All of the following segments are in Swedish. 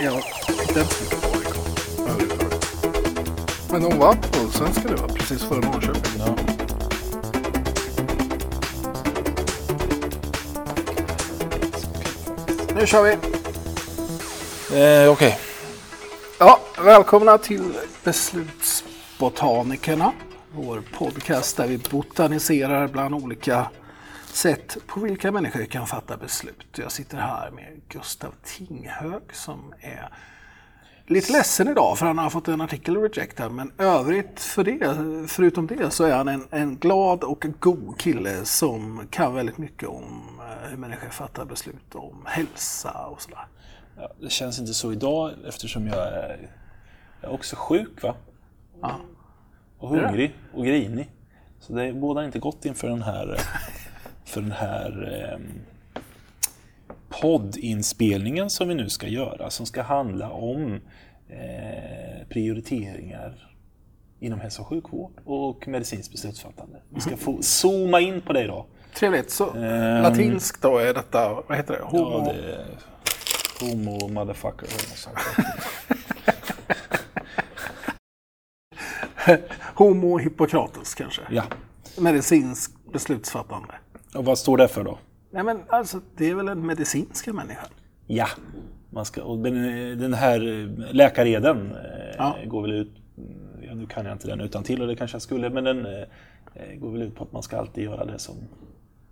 Ja, definitivt. Men de vann på Svenska det var precis före Norrköping. Ja. Nu kör vi! Eh, Okej. Ja, välkomna till Beslutsbotanikerna. Vår podcast där vi botaniserar bland olika sätt på vilka människor kan fatta beslut. Jag sitter här med Gustav Tinghög som är lite ledsen idag för han har fått en artikel rejectad. Men övrigt för det, förutom det så är han en, en glad och god kille som kan väldigt mycket om eh, hur människor fattar beslut om hälsa och sådär. Ja, det känns inte så idag eftersom jag är, jag är också sjuk va? Ja. Och hungrig och grinig. Så det bådar inte gott inför den här, för den här eh, poddinspelningen som vi nu ska göra. Som ska handla om eh, prioriteringar inom hälso och sjukvård och medicinskt beslutsfattande. Vi ska få zooma in på det idag. Trevligt. Så Ehm. latinskt då är detta, vad heter det? Homo. Ja, det är homo motherfucker. Homo Hippokrates kanske? Ja. Medicinsk beslutsfattande. Och vad står det för då? Nej men alltså det är väl en medicinska människa? Ja, man ska, och den, den här läkareden eh, Ja. går väl ut, ja, nu kan jag inte den utan till och det kanske jag skulle, men den eh, går väl ut på att man ska alltid göra det som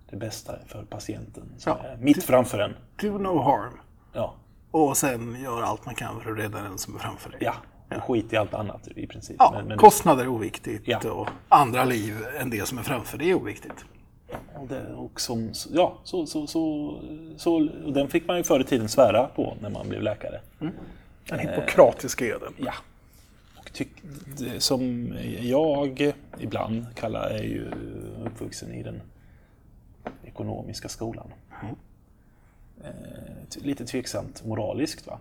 det bästa för patienten, Ja. mitt framför en. Do no harm. Ja, Och sen gör allt man kan för att rädda den som är framför dig. ja. och skit i allt annat i princip. Ja, Men- men kostnader är oviktigt Ja. och andra liv än det som är framför dig är oviktigt. Och, det, och som, ja, så, så, så, så, och den fick man ju förr i tiden svära på när man blev läkare. Den hippokratiska eden. Ja. Och tyck, det, som jag ibland kallar är ju uppvuxen i den ekonomiska skolan. Eh, t- lite tveksamt moraliskt va?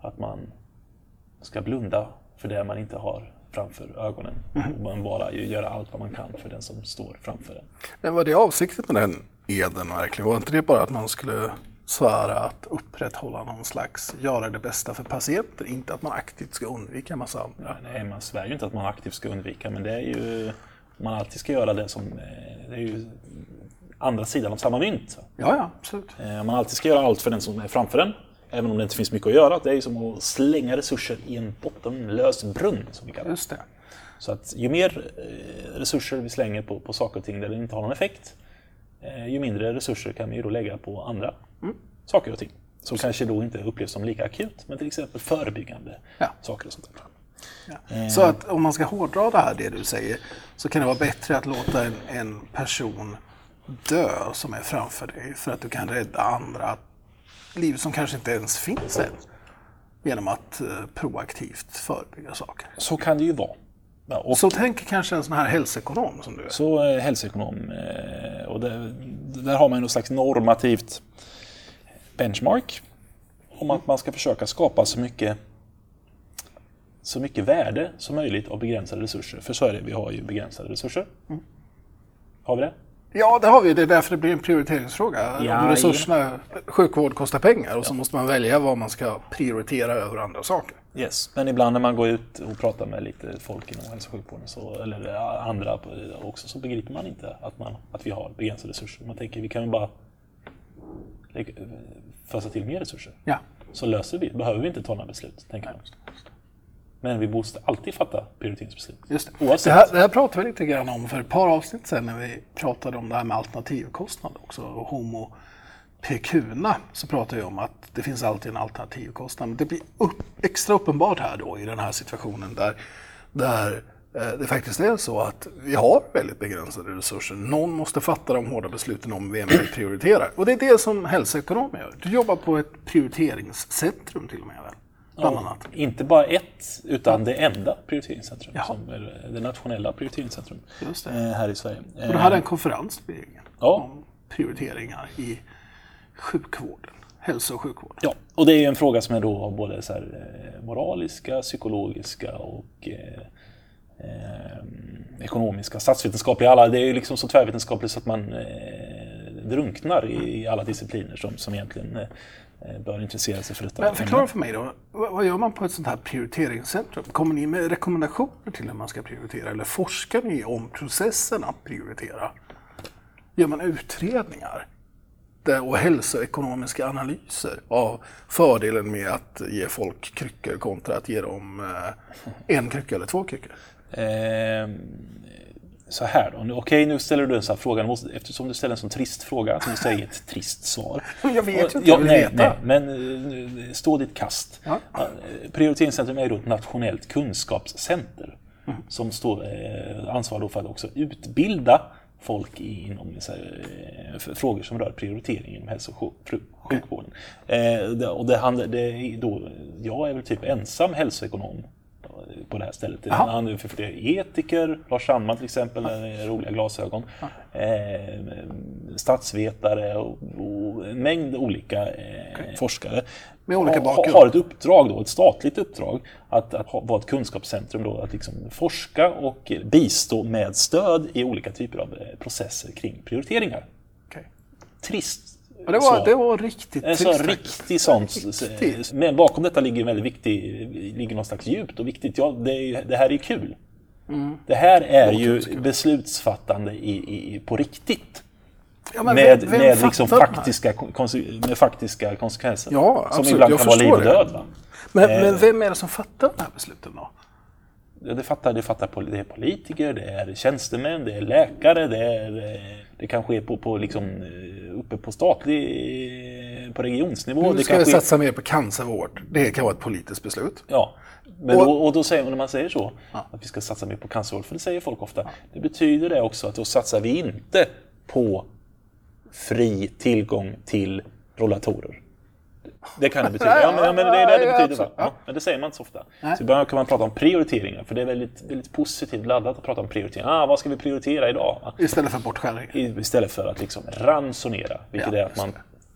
Att man ska blunda för det man inte har framför ögonen. Och man bara ju göra allt vad man kan för den som står framför en. Men var det avsikten med den eden verkligen? Var inte det bara att man skulle svära att upprätthålla någon slags göra det bästa för patienter? Inte att man aktivt ska undvika en massa andra. Nej, man svär ju inte att man aktivt ska undvika, men det är ju... Man alltid ska göra det som... eh, Det är ju andra sidan av samma mynt. Ja, ja, absolut. Eh, Man alltid ska göra allt för den som är framför en, även om det inte finns mycket att göra. Det är som att slänga resurser i en bottenlös brunn, som vi kallar det. Så att ju mer eh, resurser vi slänger på, på saker och ting där det inte har någon effekt, eh, ju mindre resurser kan vi då lägga på andra saker och ting. Som kanske då inte upplevs som lika akut, men till exempel förebyggande Ja. saker och sånt där. Så att om man ska hårdra det här, det du säger, så kan det vara bättre att låta en, en person dö som är framför dig för att du kan rädda andra liv som kanske inte ens finns än. Genom att eh, proaktivt förebygga saker. Så kan det ju vara. Ja, Så tänker kanske en sån här hälsoekonom som du är. så eh, hälsoekonom. Eh, och det, där har man ju något slags normativt benchmark. Om att man ska försöka skapa så mycket, så mycket värde som möjligt av begränsade resurser. För så är det, vi har ju begränsade resurser. Har vi det? Ja, det har vi. Det är därför det blir en prioriteringsfråga. Ja, Om resurserna, sjukvård kostar pengar och så måste man välja vad man ska prioritera över andra saker. Yes. Men ibland när man går ut och pratar med lite folk inom hälso och sjukvården, så, eller andra också, så begriper man inte att, man, att vi har begränsade resurser. Man tänker vi kan ju bara fösa till mer resurser. Ja. Så löser vi behöver vi inte ta några beslut, tänker man. Men vi måste alltid fatta prioriteringsbeslut. Just det. Oavsett. Det, här, det här pratade vi lite grann om för ett par avsnitt sedan när vi pratade om det här med alternativkostnad också. Och homo pekuna så pratade vi om att det finns alltid en alternativkostnad. Men det blir upp, extra uppenbart här då i den här situationen där, där eh, det faktiskt är så att vi har väldigt begränsade resurser. Någon måste fatta de hårda besluten om vem vi prioriterar. Och det är det som hälsoekonomer gör. Du jobbar på ett prioriteringscentrum till och med väl? Bland annat. Inte bara ett, utan det enda prioriteringscentrum. Jaha. Som är det nationella prioriteringscentrum eh, här i Sverige. Och du hade en konferens regeringen Ja. om prioriteringar i sjukvården, hälso och sjukvården. Ja, och det är en fråga som är då av både så här, eh, moraliska, psykologiska och eh, eh, ekonomiska, statsvetenskapliga. Alla, det är ju liksom så tvärvetenskapligt så att man... Eh, drunknar i alla discipliner som, som egentligen eh, bör intressera sig för detta. Men förklara för mig då, vad gör man på ett sånt här prioriteringscentrum? Kommer ni med rekommendationer till hur man ska prioritera eller forskar ni om processen att prioritera? Gör man utredningar och hälsoekonomiska analyser av fördelen med att ge folk kryckor kontra att ge dem eh, en krycka eller två kryckor? Eh, så här då, okej nu ställer du en sån här fråga, måste- eftersom du ställer en sån trist fråga så måste jag ge ett trist svar. Jag vet ju inte, jag vill nej, veta. nej, men eh, stå ditt kast. Ja. Eh, Prioriteringscentrum är då ett nationellt kunskapscenter Mm. som står eh, ansvarar då för att också utbilda folk inom här, eh, frågor som rör prioritering inom hälso och sjuk- sjukvården. Eh, det- och det handlar, det är då, jag är väl typ ensam hälsoekonom på det här stället. Handlar för fler etiker, Lars Sandman till exempel, med roliga glasögon. Eh, statsvetare och, och en mängd olika eh, forskare. Med olika har, bakgrund. har ett uppdrag, då, ett statligt uppdrag, att, att ha, vara ett kunskapscentrum. Då, att liksom forska och bistå med stöd i olika typer av eh, processer kring prioriteringar. Okej. Trist Och det, var, svar. det var riktigt En sån riktig sånt. Riktigt. Men bakom detta ligger väldigt viktig, ligger något slags djupt och viktigt. Ja, det, det här är kul. Det här är ju beslutsfattande i, i, på riktigt. Ja, men Med, vem- vem med, liksom faktiska, med faktiska konsekvenser. Ja, som ibland Jag kan vara liv och det. död. Men, Eh. men vem är det som fattar de här besluten då? Ja, Det fattar, det fattar det är politiker, det är tjänstemän, det är läkare, det, är, eh, det kanske är på, på liksom, eh, uppe på statlig, eh, på regionsnivå. Nu det ska vi kanske är- satsa mer på cancervård. Det kan vara ett politiskt beslut. Ja, men Och- då, och då säger, när man säger så, att vi ska satsa mer på cancervård, för det säger folk ofta, det betyder det också att då satsar vi inte på fri tillgång till rollatorer. Det kan det betyda. Ja, men, ja, men det är det det betyder. Va? Ja, men det säger man inte så ofta. Så ibland kan man prata om prioriteringar, för det är väldigt, väldigt positivt laddat att prata om prioriteringar. Ah, vad ska vi prioritera idag? Va? Istället för bortskärning. I- Istället för att liksom ransonera, vilket Ja, är att man...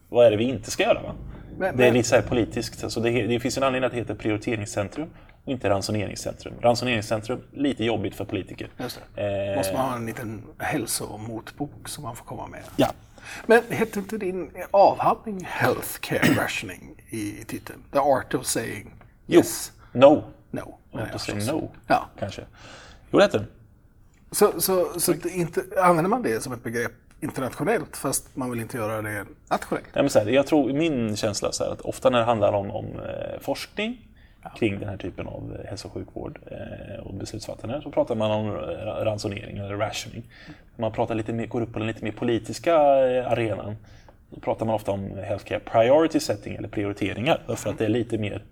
Vad är det vi inte ska göra? Va? Men- det är lite så här politiskt. Alltså det, det finns en anledning att det heter prioriteringscentrum och inte ransoneringscentrum. Ransoneringscentrum, lite jobbigt för politiker. Just det. Eh, Måste man ha en liten hälsomotbok som man får komma med. Ja. Men heter inte din avhandling Healthcare Rationing i titeln? The Art of Saying Yes, No. No. Jag Ja, säga förstås. no, Ja. kanske. Jo, det heter den. Så, så, så inte, använder man det som ett begrepp internationellt fast man vill inte göra det nationellt? Nej, men så här, jag tror, min känsla är att ofta när det handlar om, om eh, forskning kring den här typen av eh, hälso och sjukvård eh, och beslutsfattande så pratar man om ra- ransonering eller rationing. När man pratar lite mer, går upp på den lite mer politiska eh, arenan då pratar man ofta om healthcare priority setting eller prioriteringar för att det är lite mer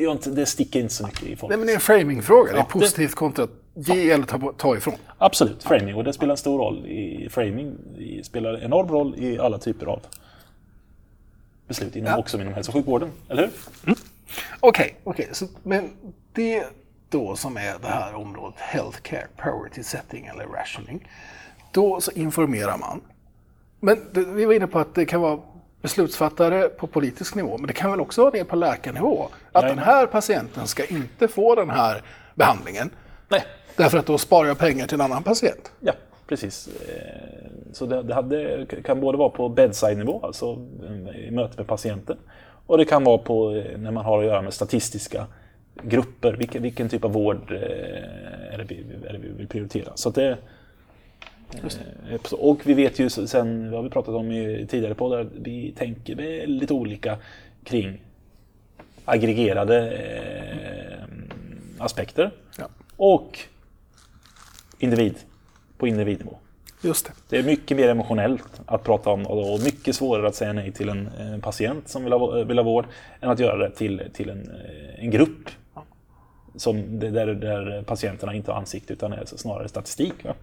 jag inte, det sticker inte så mycket i folk. Nej, men det är en framingfråga. Det är det- positivt kontra att ge eller ta, ta ifrån. Absolut, framing. Och det spelar en stor roll. i Framing i, spelar enorm roll i alla typer av beslut, inom, Ja. också inom hälso och sjukvården. Eller hur? Okej, okej. så men det då som är det här området Healthcare Priority Setting eller Rationing. Då så informerar man. Men det, vi var inne på att det kan vara beslutsfattare på politisk nivå, men det kan väl också vara det på läkarnivå? Att Nej. den här patienten ska inte få den här behandlingen. Nej. Därför att då sparar jag pengar till en annan patient. Ja, precis. Eh, Så det, det hade, kan både vara på bedside-nivå, alltså eh, i möte med patienten, och det kan vara på eh, när man har att göra med statistiska grupper. Vilken, vilken typ av vård eh, är det, vi, är det vi vill prioritera? Så att det, eh, och vi vet ju sen, har vi pratat om i tidigare poddar, vi tänker väldigt olika kring aggregerade eh, aspekter Ja. och individ på individnivå. Just det. Det är mycket mer emotionellt att prata om och mycket svårare att säga nej till en, en patient som vill ha, vill ha vård än att göra det till, till en, eh, en grupp som, där, där patienterna inte har ansikte utan är snarare statistik. Ja.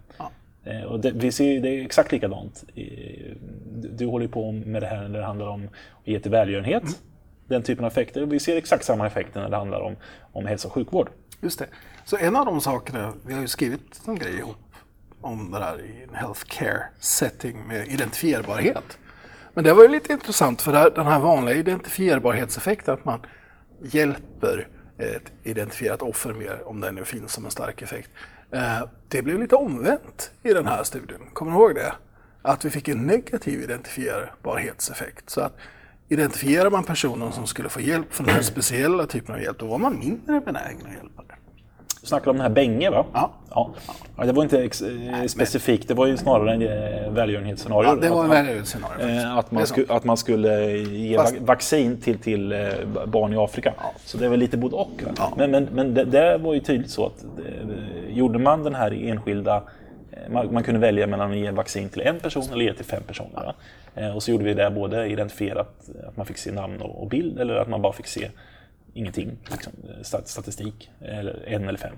Eh, Och det, vi ser, det är exakt likadant. Du, håller på med det här när det handlar om att ge till välgörenhet. Den typen av effekter. Vi ser exakt samma effekter när det handlar om, om hälso och sjukvård. Just det. Så en av de sakerna, vi har ju skrivit en grej ihop om det där i en healthcare setting med identifierbarhet. Men det var ju lite intressant för den här vanliga identifierbarhetseffekten, att man hjälper ett identifierat offer mer, om den nu finns som en stark effekt. Eh, det blev lite omvänt i den här studien. Kommer du ihåg det? att vi fick en negativ identifierbarhetseffekt. Så att identifierar man personen som skulle få hjälp från den här speciella typen av hjälp, då var man mindre benägen att hjälpa Det. Du snackar om den här Benge va? Ja. ja. ja det var inte ex- eh, specifikt, det var ju snarare en eh, välgörenhetsscenario. Ja, det var en välgörenhetsscenario Eh. Att man, Det sku, att man skulle ge Fast- va- vaccin till, till barn i Afrika. Så det väl lite både och. Ja. Men, men, men det, det var ju tydligt så att eh, gjorde man den här enskilda man, man kunde välja mellan att ge vaccin till en person eller ge till fem personer. Eh, och så gjorde vi det både identifierat, att man fick se namn och bild eller att man bara fick se ingenting, liksom, eh, stat- statistik, eller en eller fem.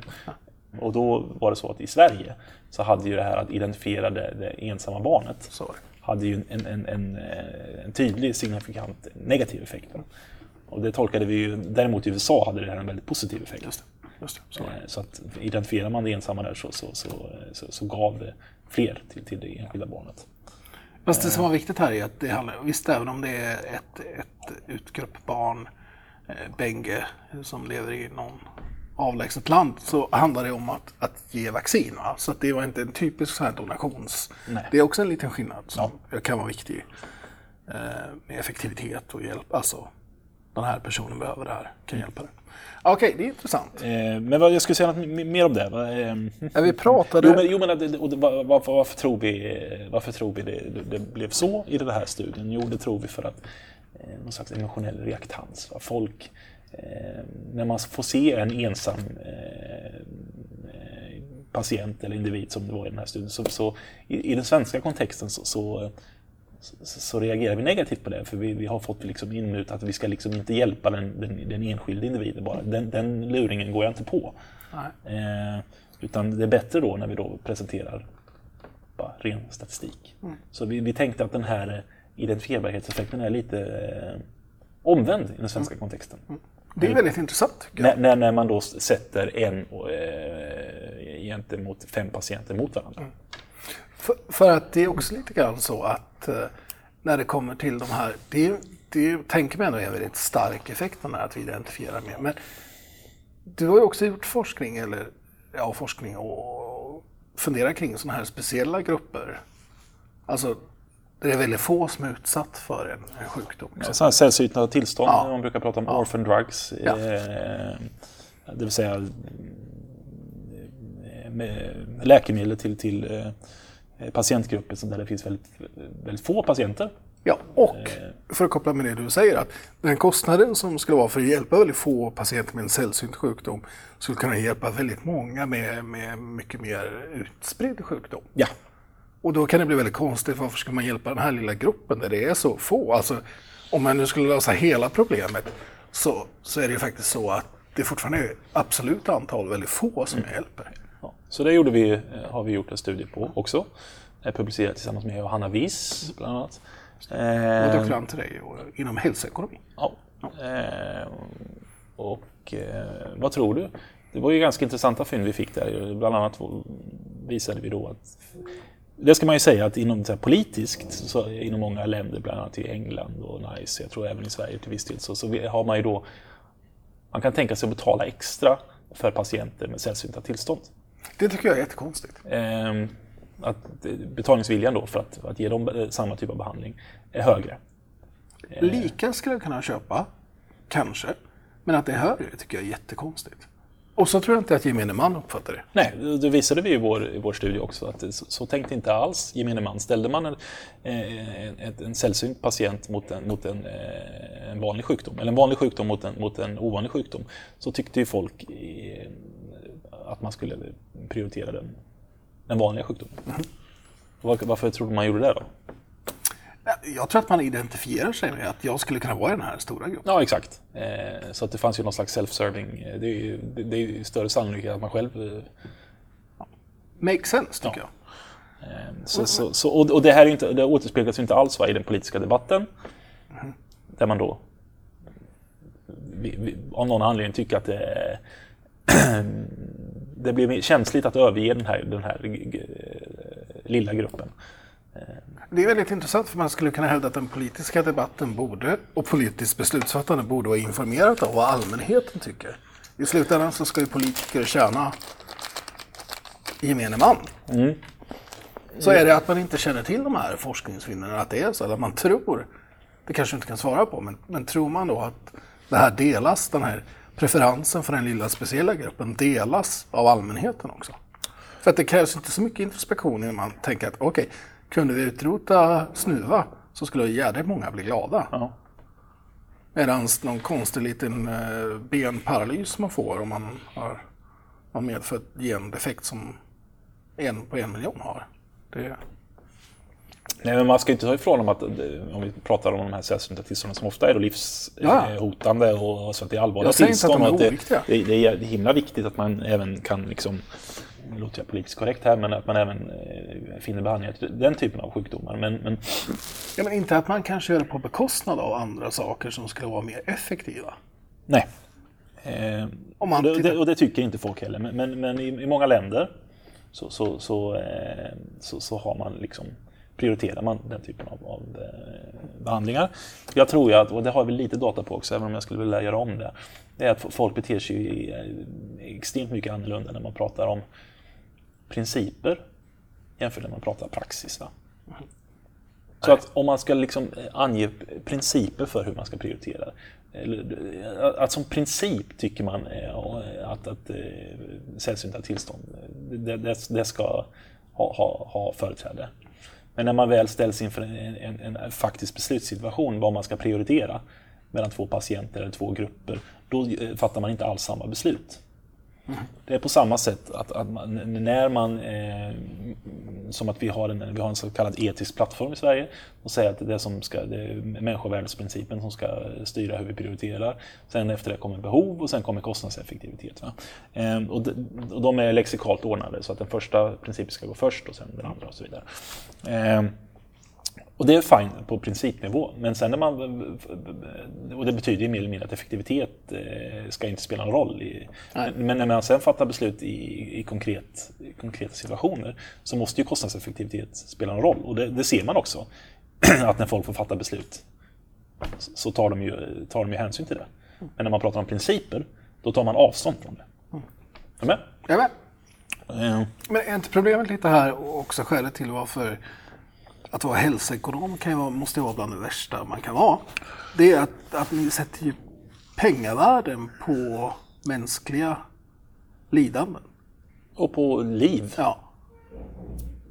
Och då var det så att i Sverige så hade ju det här att identifiera det, det ensamma barnet det. hade ju en, en, en, eh, en tydlig signifikant negativ effekt. Och det tolkade vi ju, däremot i USA hade det här en väldigt positiv effekt. Just det. Just det. Så. Eh, Så att identifierar man det ensamma där så, så, så, så, så gav det fler till, till det enskilda barnet. Fast det som var viktigt här är att det handlar, visst även om det är ett, ett utgruppbarn, eh, Benge, som lever i någon avlägset land, så handlar det om att, att ge vaccin. Va? Så det var inte en typisk sån här donations... Nej. Det är också en liten skillnad som kan vara viktig. Eh, med effektivitet och hjälp. Alltså, den här personen behöver det här, kan hjälpa den. Okej, det är intressant. Eh, Men vad, jag skulle säga något mer om det. Eh, Ja, vi pratade... Jo, men, jo, men det- och det- var- varför, varför tror vi, varför tror vi det, det, det blev så i den här studien? Jo, det tror vi för att eh, någon slags emotionell reaktans. Va? Folk, eh, när man får se en ensam eh, eh, patient eller individ som det var i den här studien, så, så i, i den svenska kontexten så, så så, reagerar vi negativt på det, för vi, vi har fått liksom inmut att vi ska liksom inte hjälpa den, den, den enskilde individen bara. Den, den luringen går jag inte på. Eh, utan det är bättre då när vi då presenterar bara ren statistik. Så vi, vi tänkte att den här eh, identifierbarhetseffekten är lite eh, omvänd i den svenska kontexten. Det är väldigt intressant. När, när, när man då sätter en eh, gentemot fem patienter mot varandra. För, för att det är också lite grann så att eh, när det kommer till de här, det, det tänker man ändå är en väldigt stark effekt den här att vi identifierar mer. Men du har ju också gjort forskning, eller ja, forskning och funderat kring sådana här speciella grupper. Alltså, det är väldigt få som är utsatt för en, en sjukdom. Här sällsynta tillstånd, Ja. man brukar prata om orphan drugs. Ja. Eh, det vill säga eh, med läkemedel till, till eh, patientgrupper som där det finns väldigt, väldigt få patienter. Ja, och för att koppla med det du säger att den kostnaden som skulle vara för att hjälpa väldigt få patienter med en sällsynt sjukdom skulle kunna hjälpa väldigt många med, med mycket mer utspridd sjukdom. Ja. Och då kan det bli väldigt konstigt, varför ska man hjälpa den här lilla gruppen där det är så få? Alltså, om man nu skulle lösa hela problemet så, så är det ju faktiskt så att det fortfarande är absolut antal väldigt få som jag hjälper. Ja. Så det gjorde vi, eh, har vi gjort en studie på också. Eh, Publicerat tillsammans med Johanna Wies bland annat. Och Eh, doktorand till dig inom hälsoekonomi. Ja. Eh, och eh, vad tror du? Det var ju ganska intressanta fynd vi fick där. Bland annat visade vi då att det ska man ju säga att inom här, politiskt, så, inom många länder, bland annat i England och NICE, jag tror även i Sverige till viss del, så, så har man ju då, man kan tänka sig att betala extra för patienter med sällsynta tillstånd. Det tycker jag är jättekonstigt. Eh, att betalningsviljan då för att, att ge dem eh, samma typ av behandling är högre. Lika skulle jag kunna köpa, kanske. Men att det är högre tycker jag är jättekonstigt. Och så tror jag inte att gemene man uppfattar det. Nej, det visade vi i vår, i vår studie också att så, så tänkte inte alls gemene man. Ställde man en, eh, en, en, en sällsynt patient mot, en, mot en, eh, en vanlig sjukdom, eller en vanlig sjukdom mot en, mot en ovanlig sjukdom, så tyckte ju folk i, att man skulle prioritera den, den vanliga sjukdomen. Var, varför tror du man gjorde det då? Jag tror att man identifierar sig med att jag skulle kunna vara i den här stora gruppen. Ja, exakt. Eh, så att det fanns ju någon slags self-serving. Eh, Det är ju det, är ju större sannolikhet att man själv eh, Make sense tycker Ja. jag. Så, så, så, och det här är inte, det återspeglas ju inte alls va, i den politiska debatten. Där man då vi, vi, av någon anledning tycker att det, det blir känsligt att överge den här, den här lilla gruppen. Det är väldigt intressant för man skulle kunna hävda att den politiska debatten borde och politiskt beslutsfattande borde vara informerat av vad allmänheten tycker. I slutändan så ska ju politiker tjäna gemene man. Så är det att man inte känner till de här forskningsfynden, att det är så, eller att man tror, det kanske inte kan svara på, men, men tror man då att det här delas, den här preferensen för den lilla speciella gruppen delas av allmänheten också? För att det krävs inte så mycket introspektion innan man tänker att okej, okay, kunde vi utrota snuva så skulle jädrigt många bli glada. Ja. Medan någon konstig liten eh, benparalys man får om man har någon medfödd gendefekt som en på en miljon har. Det... Nej, men man ska inte ta ifrån dem att eh, om vi pratar om de här sällsynta tillstånden som ofta är livshotande ja. och så att det är allvarliga tillstånd. Jag säger inte att de är det, det, är himla viktigt att man även kan liksom nu låter jag politiskt korrekt här, men att man även eh, finner behandlingar till den typen av sjukdomar. Men, men... Ja, men inte att man kanske gör det på bekostnad av andra saker som skulle vara mer effektiva. Nej. Eh, och, det, och, det, tycker inte folk heller. Men, men, men i, i, många länder så, så, så, eh, så, så, har man liksom prioriterar man den typen av, av eh, behandlingar. Jag tror ju att, och det har vi lite data på också, även om jag skulle vilja göra om det, det är att folk beter sig eh, extremt mycket annorlunda när man pratar om principer jämfört med när man pratar praxis. Va? Så att om man ska liksom ange principer för hur man ska prioritera. Att som princip tycker man eh, att, att eh, sällsynta tillstånd det, det, ska ha, ha, ha företräde. Men när man väl ställs inför en, en, en, faktisk beslutssituation vad man ska prioritera mellan två patienter eller två grupper, då eh, fattar man inte alls samma beslut. Det är på samma sätt att, att man, när man, eh, som att vi har, en, vi har en så kallad etisk plattform i Sverige och säger att det, som ska, det är människovärdesprincipen som ska styra hur vi prioriterar. Sen efter det kommer behov och sen kommer kostnadseffektivitet. Eh, och, de, och de är lexikalt ordnade så att den första principen ska gå först och sen den andra och så vidare. Eh, och det är fine på principnivå, men sen när man... Och det betyder ju mer eller mindre att effektivitet eh, ska inte spela någon roll. I, men när man sen fattar beslut i, i, konkret, i konkreta situationer så måste ju kostnadseffektivitet spela någon roll. Och det, det ser man också, att när folk får fatta beslut så tar de, ju, tar de ju hänsyn till det. Men när man pratar om principer, då tar man avstånd från det. Är du med? Jag är med. Men är inte problemet lite här också skälet till varför att vara hälsoekonom kan vara, måste vara bland det värsta man kan vara. Det är att, att ni sätter ju pengavärden på mänskliga lidanden. Och på liv. Ja.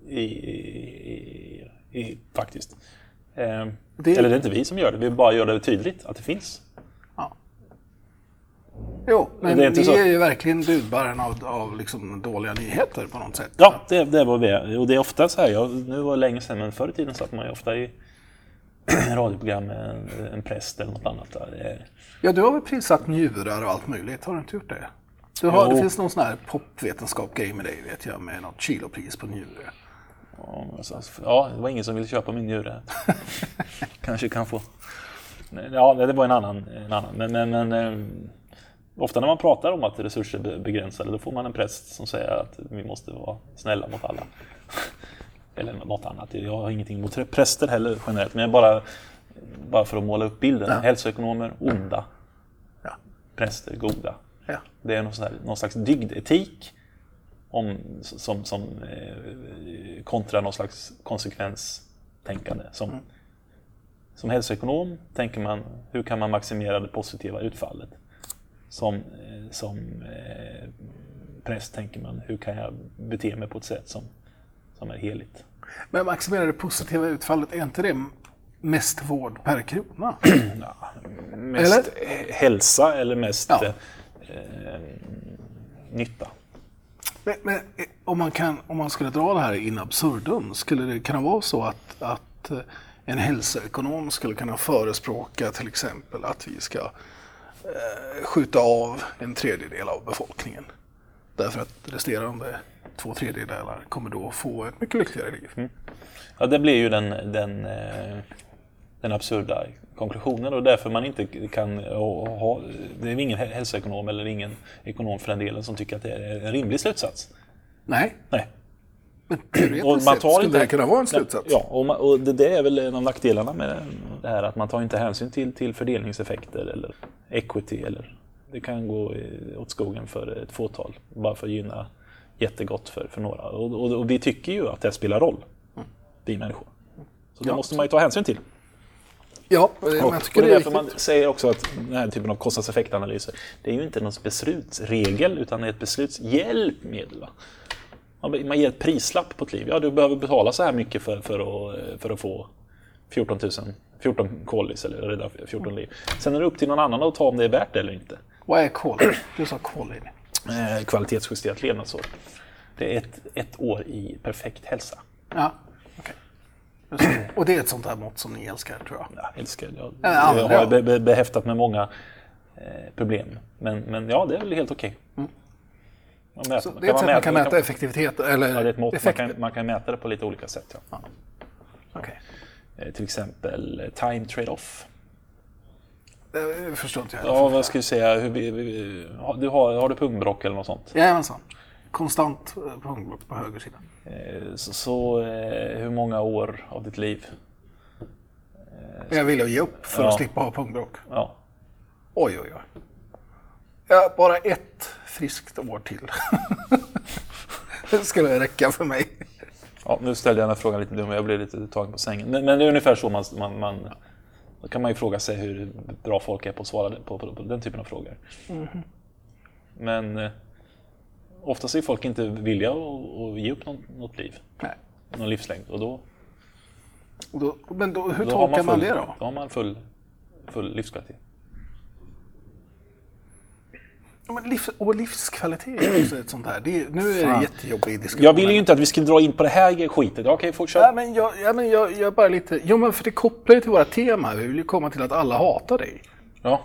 I, i, i faktiskt. Eh, det... Eller det är inte vi som gör det, vi bara gör det tydligt att det finns. Jo, men det är vi så... är ju verkligen budbäraren av, av liksom dåliga nyheter på något sätt. Ja, det, det var vi Och det är ofta så här, jag, nu var det länge sedan, men förr i tiden satt man ju ofta i radioprogram med en, en präst eller något annat. Där. Ja, du har väl prissatt njurar och allt möjligt, har du inte gjort det? Du har, det finns någon sån här popvetenskap-grej med dig, vet jag, med något kilopris på njure. Ja, det var ingen som ville köpa min njure. Kanske kan få... Ja, det var en annan. En annan. Men, men, men eh, Ofta när man pratar om att resurser är begränsade, då får man en präst som säger att vi måste vara snälla mot alla. Eller något annat. Jag har ingenting mot präster heller generellt, men bara, bara för att måla upp bilden. Ja. Hälsoekonomer, onda. Ja. Präster, goda. Ja. Det är någon, här, någon slags dygdetik om, som, som eh, kontra någon slags konsekvenstänkande. Som, mm. som hälsoekonom tänker man, hur kan man maximera det positiva utfallet? Som, eh, som eh, präst tänker man, hur kan jag bete mig på ett sätt som, som är heligt? Men maximera det positiva utfallet, är inte det mest vård per krona? ja, mest eller? hälsa eller mest ja. eh, nytta. Men, men, eh, om, man kan, om man skulle dra det här in absurdum, skulle det kunna vara så att, att en hälsoekonom skulle kunna förespråka till exempel att vi ska eh, skjuta av en tredjedel av befolkningen. Därför att resterande två tredjedelar kommer då få ett mycket lyckligare liv. Mm. Ja, det blir ju den, den, eh, den absurda konklusionen och därför man inte kan ha, det är ingen hälsoekonom eller ingen ekonom för den delen som tycker att det är en rimlig slutsats. Nej. Nej. Men teoretiskt sett skulle inte, det kunna vara en slutsats. Ja, och, man, och det, det, är väl en av nackdelarna med det här att man tar inte hänsyn till, till fördelningseffekter eller equity eller det kan gå åt skogen för ett fåtal bara för att gynna jättegott för, för några. Och, och, och vi tycker ju att det spelar roll, vi människor. Så det Ja, måste man ju ta hänsyn till. Ja, men Och, jag och tycker det det är är därför man säger också att den här typen av kostnadseffektanalyser, det är ju inte någon beslutsregel utan det är ett beslutshjälpmedel. Va? Man, ger ett prislapp på ett liv. Ja, du behöver betala så här mycket för, för, att, för att få 14 000, 14 kolis eller rädda 14 liv. Sen är det upp till någon annan att ta om det är värt det eller inte. Vad är kol? Du sa kol. Eh, kvalitetsjusterat levnadsår. Det är ett, ett år i perfekt hälsa. Ja, okej. Det. Och det är ett sånt här mått som ni älskar, tror jag. Jag älskar. Jag, Ja, ja, jag ja. har be, be, behäftat med många eh, problem. Men, men ja, det är väl helt okej. Man mäter- Så det är ett sätt man kan mäta effektivitet, eller Ja, det är ett mått. Man kan, man kan mäta det på lite olika sätt. Ja. Okej. Eh, Till exempel eh, time trade-off. Det förstår inte jag. Ja, vad ska vi säga? Hur, du har, har du pungbrock eller något sånt? Jajamensan. Konstant eh, punktblock på höger sida. Eh, Så, så eh, hur många år av ditt liv? Jag vill ge upp för Ja. att slippa ha punktblock. Ja, Oj, oj, oj. Ja, bara ett friskt år till. det skulle räcka för mig. Ja, nu ställde jag den här frågan lite dum, jag blev lite tagen på sängen. Men, men det är ungefär så man, man, man... Då kan man ju fråga sig hur bra folk är på att svara på, på, på den typen av frågor. Men eh, oftast är folk inte villiga att, ge upp något, något liv, Nej. någon livslängd. Och då, Och då, men då, hur då tolkar man, man, full, det då? Då har man full, full livskvalitet. Livs, och livskvalitet är också ett sånt här. Det nu är det jättejobbig diskussion. Jag vill ju inte att vi ska dra in på det här skitet. Okej, fortsätt. Ja, men jag, ja, men jag, jag bara lite... Jo, men för det kopplar ju till våra tema. Vi vill ju komma till att alla hatar dig. Ja.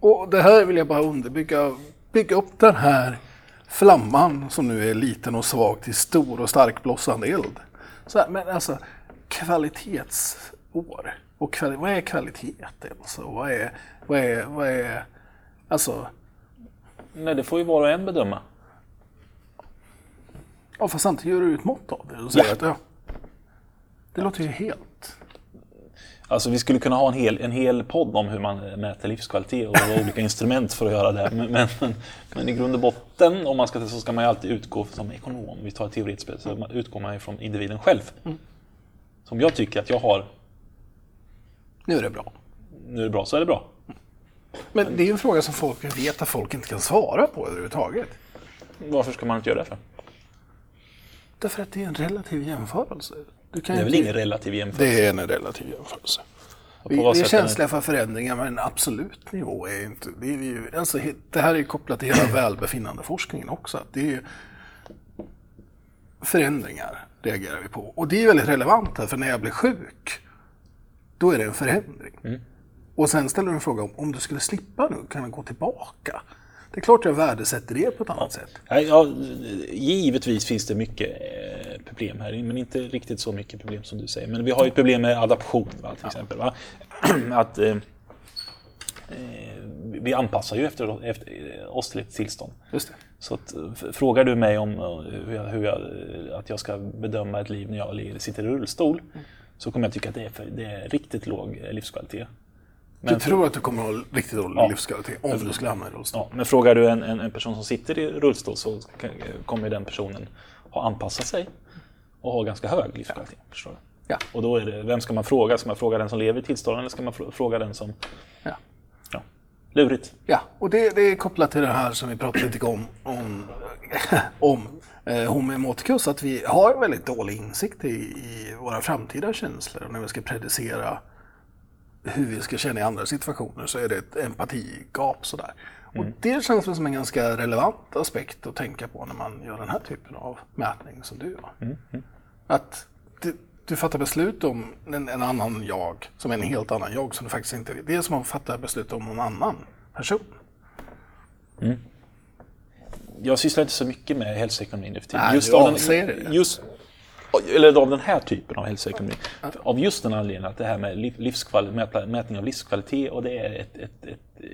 Och det här vill jag bara underbygga. Bygga upp den här flamman som nu är liten och svag till stor och stark blossande eld. Så här, men alltså, kvalitetsår. Och kvali- vad är kvalitet alltså? Vad är, vad är, vad är, alltså, Nej, det får ju var och en bedöma. ja fast samtidigt gör du ett mått av det och säger Ja. att ja, det låter ju helt... Alltså vi skulle kunna ha en hel, en hel podd om hur man mäter livskvalitet och olika instrument för att göra det. Men, men, men, i grund och botten, om man ska, så ska man ju alltid utgå som ekonom. Vi tar ett teoretiskt spel, så utgår man ju från individen själv. Som jag tycker att jag har, Nu är det bra. nu är det bra, så är det bra. Men det är ju en fråga som folk vet att folk inte kan svara på överhuvudtaget. Varför ska man inte göra det för? Därför att det är en relativ jämförelse. Du kan Det är ju väl inte- ingen relativ jämförelse? Det är en relativ jämförelse. Vi, vi är känsliga för förändringar men en absolut nivå är inte... Det, är ju, alltså, det här är ju kopplat till hela välbefinnandeforskningen också. att Det är ju förändringar reagerar vi på. Och det är väldigt relevant här för när jag blir sjuk då är det en förändring. Mm. Och sen ställer du en fråga om om du skulle slippa nu, kan du gå tillbaka? Det är klart jag värdesätter det på ett annat sätt. Ja, givetvis finns det mycket eh, problem här, men inte riktigt så mycket problem som du säger. Men vi har ju ett problem med adaption va, till exempel. Va? Att, eh, eh, vi anpassar ju efter, efter eh, oss till ett tillstånd. Så att, eh, frågar du mig om eh, hur jag, hur jag, eh, att jag ska bedöma ett liv när jag sitter i rullstol så kommer jag tycka att det är, för, det är riktigt låg eh, livskvalitet. Du tror att du kommer ha riktigt dålig Ja. livskvalitet om du skulle hamna i rullstol? Ja, men frågar du en, en, en person som sitter i rullstol så kommer den personen ha anpassat sig och ha ganska hög livskvalitet. Förstår du? Ja. Och då är det, vem ska man fråga? Ska man fråga den som lever i tillståndet eller ska man fr- fråga den som... Ja. Ja, lurigt. Ja, och det, det är kopplat till det här som vi pratade lite om, om, om eh, Homo eroticus, att vi har väldigt dålig insikt i, i våra framtida känslor. När vi ska predicera hur vi ska känna i andra situationer så är det ett empatigap sådär. Och det känns väl som en ganska relevant aspekt att tänka på när man gör den här typen av mätning som du gör. Att du, du fattar beslut om en, en annan jag, som är en helt annan jag, som du faktiskt inte Det är som att fatta beslut om någon annan person. Jag sysslar inte så mycket med hälsoekonomi nu för tiden. Nej, du av det. Just, eller av den här typen av hälsoekonomi. Av just den anledningen att det här med liv- livskval, mäta- mätning av livskvalitet och det är ett, ett, ett, ett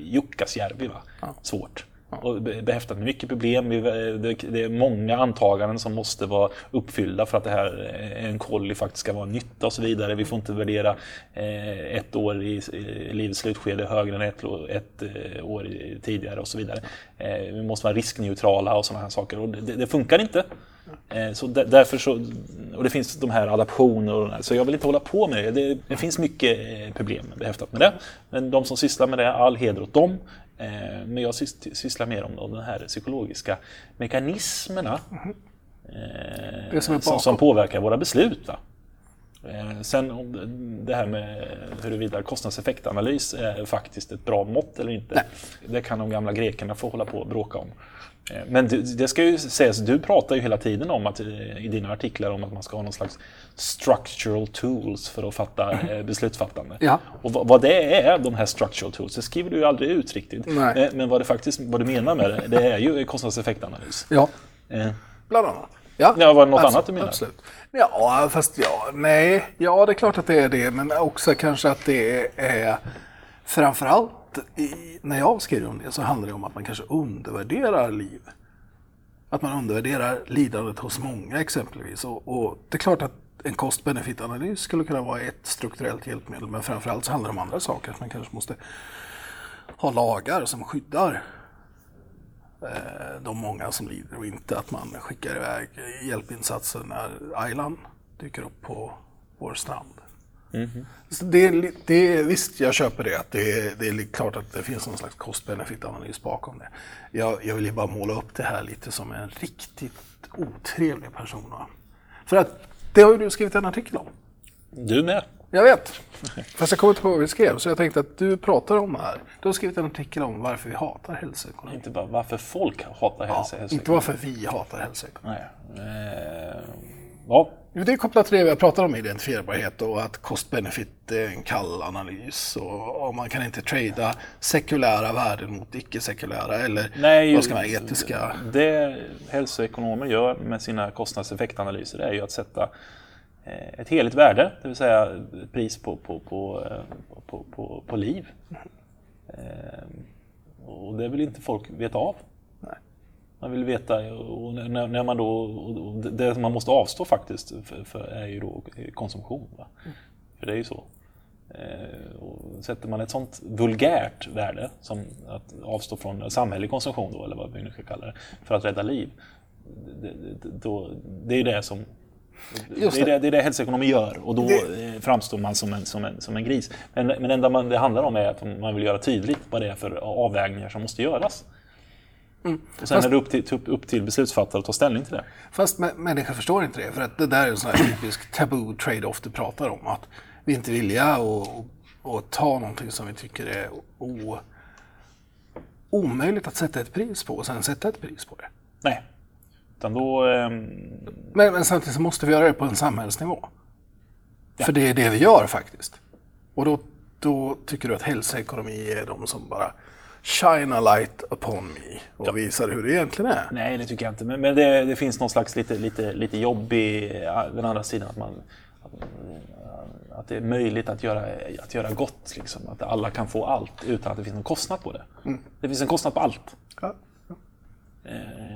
Jukkasjärvi. Va? Svårt. Och behäftat med mycket problem. Eh, det är många antaganden som måste vara uppfyllda för att det här eh, en kolli faktiskt ska vara en nytta och så vidare. Vi får inte värdera eh, ett år i livets slutskede högre än ett, år tidigare och så vidare. Vi måste vara riskneutrala och sådana här saker. Och det, det funkar inte. Så därför så, och det finns de här adaptioner och så jag vill inte hålla på med det. Det, det finns mycket problem behäftat med det. Men de som sysslar med det, all heder åt dem. Eh, Men jag sys- sysslar mer om de här psykologiska mekanismerna Det som som, påverkar våra beslut. Va? Eh, Sen om det- här med huruvida kostnadseffektanalys är faktiskt ett bra mått eller inte. Nej. Det kan de gamla grekerna få hålla på och bråka om. Eh, Men det, ska ju sägas, du pratar ju hela tiden om att eh, i dina artiklar om att man ska ha någon slags structural tools för att fatta eh, beslutsfattande. Ja. Och vad, det är, de här structural tools, det skriver du ju aldrig ut riktigt. Nej. Men vad, det faktiskt, vad du menar med det, det är ju kostnadseffektanalys. Ja, bland annat. Ja, Ja, var det något annat du menar? Absolut. Ja, fast ja, nej. Ja, det är klart att det är det. Men också kanske att det är framförallt i, när jag skriver om det så handlar det om att man kanske undervärderar liv. Att man undervärderar lidandet hos många exempelvis. Och, och det är klart att en cost-benefit-analys skulle kunna vara ett strukturellt hjälpmedel. Men framförallt så handlar det om andra saker. Att man kanske måste ha lagar som skyddar de många som lider och inte att man skickar iväg hjälpinsatser när Aylan dyker upp på vår strand. Det är, li- det är, visst, jag köper det. Att det, är, det är klart att det finns någon slags cost-benefit-analys bakom det. Jag, jag vill ju bara måla upp det här lite som en riktigt otrevlig person. För att det har ju du skrivit en artikel om. Du med. Jag vet. Fast jag kommer inte på vad vi skrev. Så jag tänkte att du pratar om det här. Du har skrivit en artikel om varför vi hatar hälsoekonomi. Inte bara varför folk hatar Ja, inte varför vi hatar hälsoekonomi. Nej. Eh, ja, Det är kopplat till det vi har pratat om, identifierbarhet och att cost-benefit är en kall analys. Och, man kan inte trada sekulära värden mot icke-sekulära eller Nej, vad ska man säga, etiska. Det hälsoekonomer gör med sina kostnadseffektanalyser är ju att sätta ett heligt värde, det vill säga ett pris på, på, på, eh, på, på, på liv. Eh, Och det vill inte folk veta av. Nej. Man vill veta, och när, när man då, och det som man måste avstå faktiskt för, för är ju då konsumtion. Va? För det är ju så. Eh, och sätter man ett sånt vulgärt värde som att avstå från samhällelig konsumtion då, eller vad vi nu ska kalla det, för att rädda liv. Det, det, då, det är det som Just det är det. det, det är det hälsoekonomer gör och då Det- framstår man som en, som en, som en gris. Men, men det enda man, det handlar om är att man vill göra tydligt vad det är för avvägningar som måste göras. Och sen Mm. Fast- är det upp till, upp, upp till beslutsfattare att ta ställning till det. Fast mä- människor förstår inte det. För att det där är en sån här typisk taboo trade-off du pratar om. Att vi inte villiga att att ta någonting som vi tycker är o, omöjligt att sätta ett pris på och sen sätta ett pris på det. Nej. Utan då... ehm, Men, men samtidigt så måste vi göra det på en samhällsnivå. För det är det vi gör faktiskt. Och då, då tycker du att hälsoekonomi är de som bara shine a light upon me och visar hur det egentligen är. Nej, det tycker jag inte. Men, men det, det finns någon slags lite, lite, lite jobb i ja, den andra sidan. Att, man, att, att det är möjligt att göra, att göra gott. Liksom. Att alla kan få allt utan att det finns någon kostnad på det. Det finns en kostnad på allt. Ja.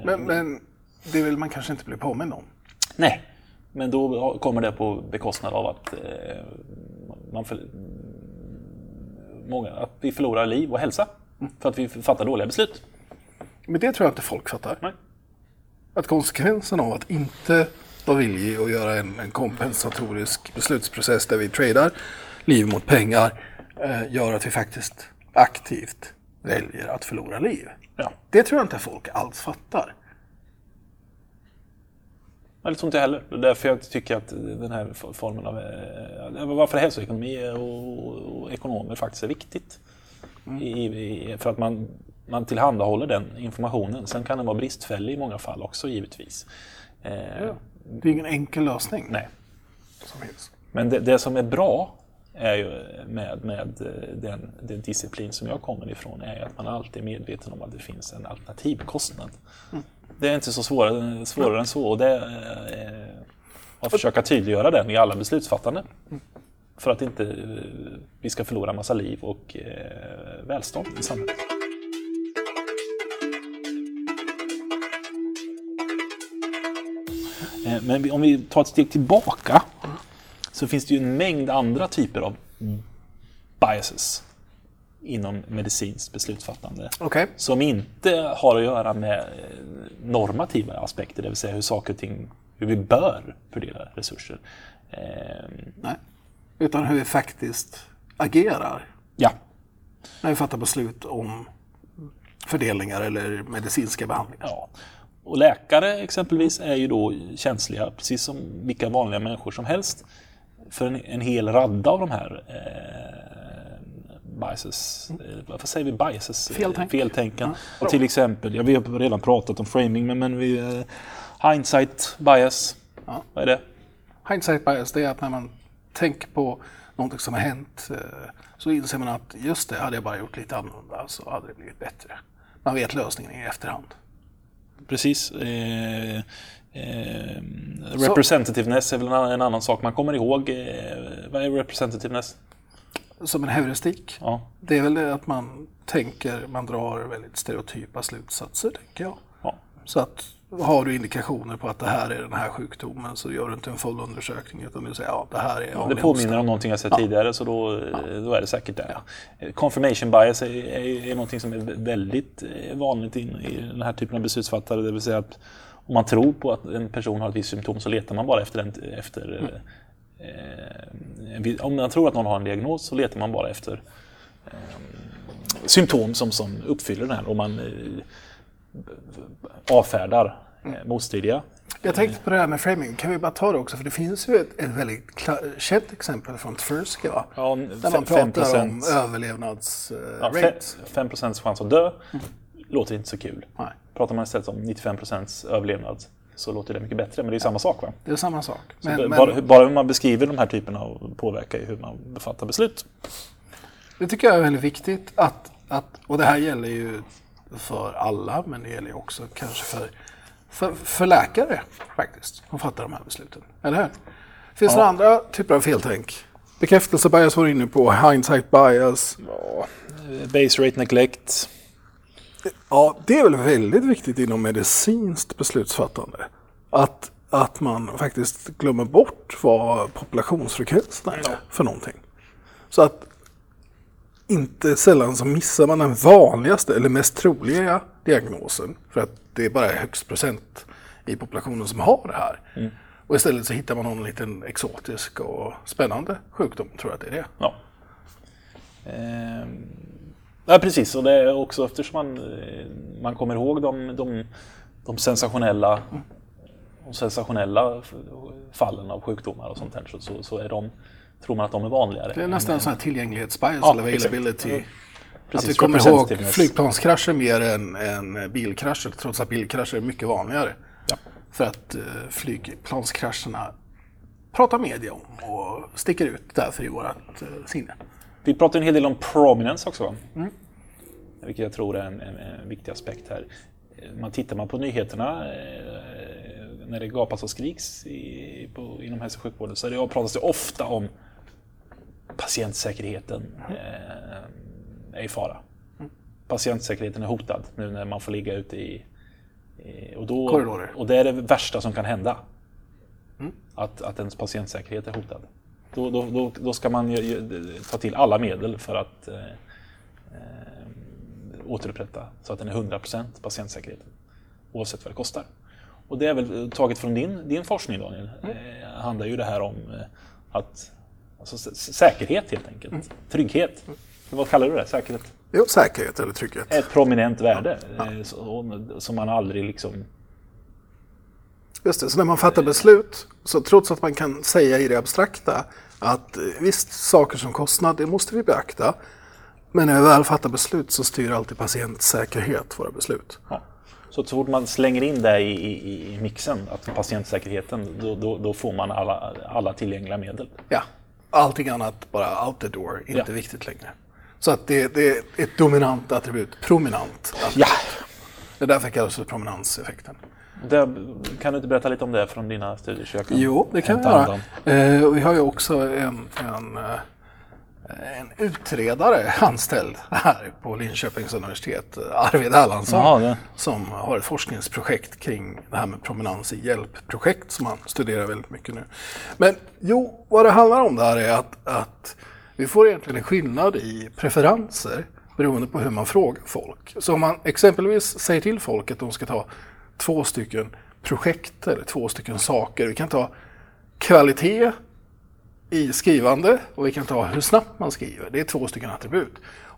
Men, men det vill man kanske inte bli påmind om. Nej, men då kommer det på bekostnad av att, eh, man för, många, att vi förlorar liv och hälsa. För att vi fattar dåliga beslut. Men det tror jag inte folk fattar. Nej. Att konsekvensen av att inte vara villig att göra en, en kompensatorisk beslutsprocess där vi tradar liv mot pengar eh, gör att vi faktiskt aktivt väljer att förlora liv. Ja. Det tror jag inte folk alls fattar. Nej, Det tror inte jag heller. Det är därför jag tycker att den här formen av... eh, Varför hälsoekonomi och, och ekonomer faktiskt är viktigt. I, i, för att man, man tillhandahåller den informationen. Sen kan den vara bristfällig i många fall också givetvis. Eh, Det är ingen enkel lösning. Nej. Som. Men det, det som är bra är ju med, med eh, den, den disciplin som jag kommer ifrån är att man alltid är medveten om att det finns en alternativkostnad. Det är inte så svårare, svårare än så. Och det är att försöka tydliggöra den i alla beslutsfattande. För att inte eh, vi ska förlora massa liv och eh, välstånd i samhället. Men om vi tar ett steg tillbaka så finns det ju en mängd andra typer av biases inom medicinskt beslutsfattande Okej. som inte har att göra med eh, normativa aspekter, det vill säga hur saker och ting, hur vi bör fördela resurser. Eh, Nej. Utan hur vi faktiskt agerar Ja, när vi fattar beslut om fördelningar eller medicinska behandlingar. Ja. Och läkare exempelvis är ju då känsliga, precis som vilka vanliga människor som helst, för en, en hel radda av de här eh, biases. Eh, vad säger vi? Biases? Eh, Feltänk. Feltänken. Och till exempel, ja, vi har redan pratat om framing, men, men vi, eh, hindsight bias. Ja. Vad är det? Hindsight bias, det är att när man tänker på någonting som har hänt eh, så inser man att just det, hade jag bara gjort lite annorlunda så hade det blivit bättre. Man vet lösningen i efterhand. Precis. Eh, eh, representativeness är väl en annan, en annan sak man kommer ihåg. Eh, vad är representativeness? Som en heuristik. Ja. Det är väl det att man tänker, man drar väldigt stereotypa slutsatser, tänker jag. Ja. Så att har du indikationer på att det här är den här sjukdomen så gör du inte en full undersökning utan du säger ja, det här är Det vanlig påminner hosta. om någonting jag sett tidigare så då, då är det säkert det. Confirmation bias är, är, är någonting som är väldigt eh, vanligt in, i den här typen av beslutsfattare. Det vill säga att om man tror på att en person har ett visst symptom så letar man bara efter, en, efter eh, om man tror att någon har en diagnos så letar man bara efter eh, symptom som, som uppfyller den här och man eh, avfärdar eh, motstridiga. Jag tänkte på det här med framing, kan vi bara ta det också? För det finns ju ett, ett väldigt känt exempel från Tversky va? Ja, Där man pratar om 5%. överlevnadsrate. Ja, fe- 5 chans att dö låter inte så kul. Nej. Pratar man istället om 95% överlevnad så låter det mycket bättre. Men det är samma sak va? Det är samma sak. Men, bara, men bara hur man beskriver de här typerna av påverkar ju hur man befattar beslut. det tycker jag är väldigt viktigt att, att, och det här gäller ju för alla, men det gäller ju också kanske för, för, för läkare faktiskt, som fattar de här besluten. Eller hur? Finns det Ja. andra typer av feltänk? Bekräftelse-bias var du inne på, hindsight bias. Eh, Base rate neglect. Ja, det är väl väldigt viktigt inom medicinskt beslutsfattande. Att, att man faktiskt glömmer bort vad populationsfrekvensen är för någonting. Så att inte sällan så missar man den vanligaste eller mest troliga diagnosen. För att det är bara högst procent i populationen som har det här. Och istället så hittar man någon liten exotisk och spännande sjukdom, tror jag att det är det. Ja. Ehm, ja, precis. Och det är också eftersom man, eh, man kommer ihåg de, de, de sensationella de sensationella fallen av sjukdomar och sånt här så, så, så är de, tror man att de är vanligare. Det är nästan en sån här tillgänglighetsbias Ja, eller availability. Ja. Att Precis, vi kommer ihåg flygplanskrascher mer än, än bilkrascher, trots att bilkrascher är mycket vanligare. Ja. För att eh, flygplanskrascherna pratar media om och sticker ut därför i vårt eh, sinne. Vi pratar en hel del om prominence också. Vilket jag tror är en, en, en viktig aspekt här. Man tittar man på nyheterna eh, när det gapas och skriks i, på, inom hälso och sjukvården så det, pratas det ofta om patientsäkerheten eh, är i fara. Patientsäkerheten är hotad nu när man får ligga ute i, i och, då, Korridorer. och det är det värsta som kan hända. Att, att ens patientsäkerhet är hotad. Då, då, då, då ska man ju, ju, ta till alla medel för att eh, eh, återupprätta så att den är 100% patientsäkerheten. Oavsett vad det kostar. Och det är väl taget från din, din forskning Daniel. Eh, handlar ju det här om eh, att alltså, säkerhet helt enkelt. Trygghet. Vad kallar du det? Säkerhet? Jo, säkerhet eller trygghet. Ett prominent värde eh, så, som man aldrig liksom... Just det, så när man fattar beslut, så trots att man kan säga i det abstrakta att eh, visst, saker som kostnad, det måste vi beakta. Men när vi väl fattar beslut så styr alltid patientsäkerhet våra beslut. Ja. Så så fort man slänger in det i, i, i mixen, att patientsäkerheten, då, då, då får man alla, alla tillgängliga medel. Ja, allting annat bara out the door, inte Ja. viktigt längre. Så att det, det är ett dominant attribut, prominent. Ja. Det är därför det kallas för prominanseffekten. Det, kan du inte berätta lite om det från dina studier? Så jag kan Jo, det kan hämta göra. Eh, vi har ju också en, en, eh, en utredare anställd här på Linköpings universitet, Arvid Erlandsson, Ja, det. som har ett forskningsprojekt kring det här med prominens i hjälpprojekt som han studerar väldigt mycket nu. Men jo, vad det handlar om där är att, att vi får egentligen en skillnad i preferenser beroende på hur man frågar folk. Så om man exempelvis säger till folk att de ska ta två stycken projekt eller två stycken saker. Vi kan ta kvalitet i skrivande och vi kan ta hur snabbt man skriver. Det är två stycken attribut.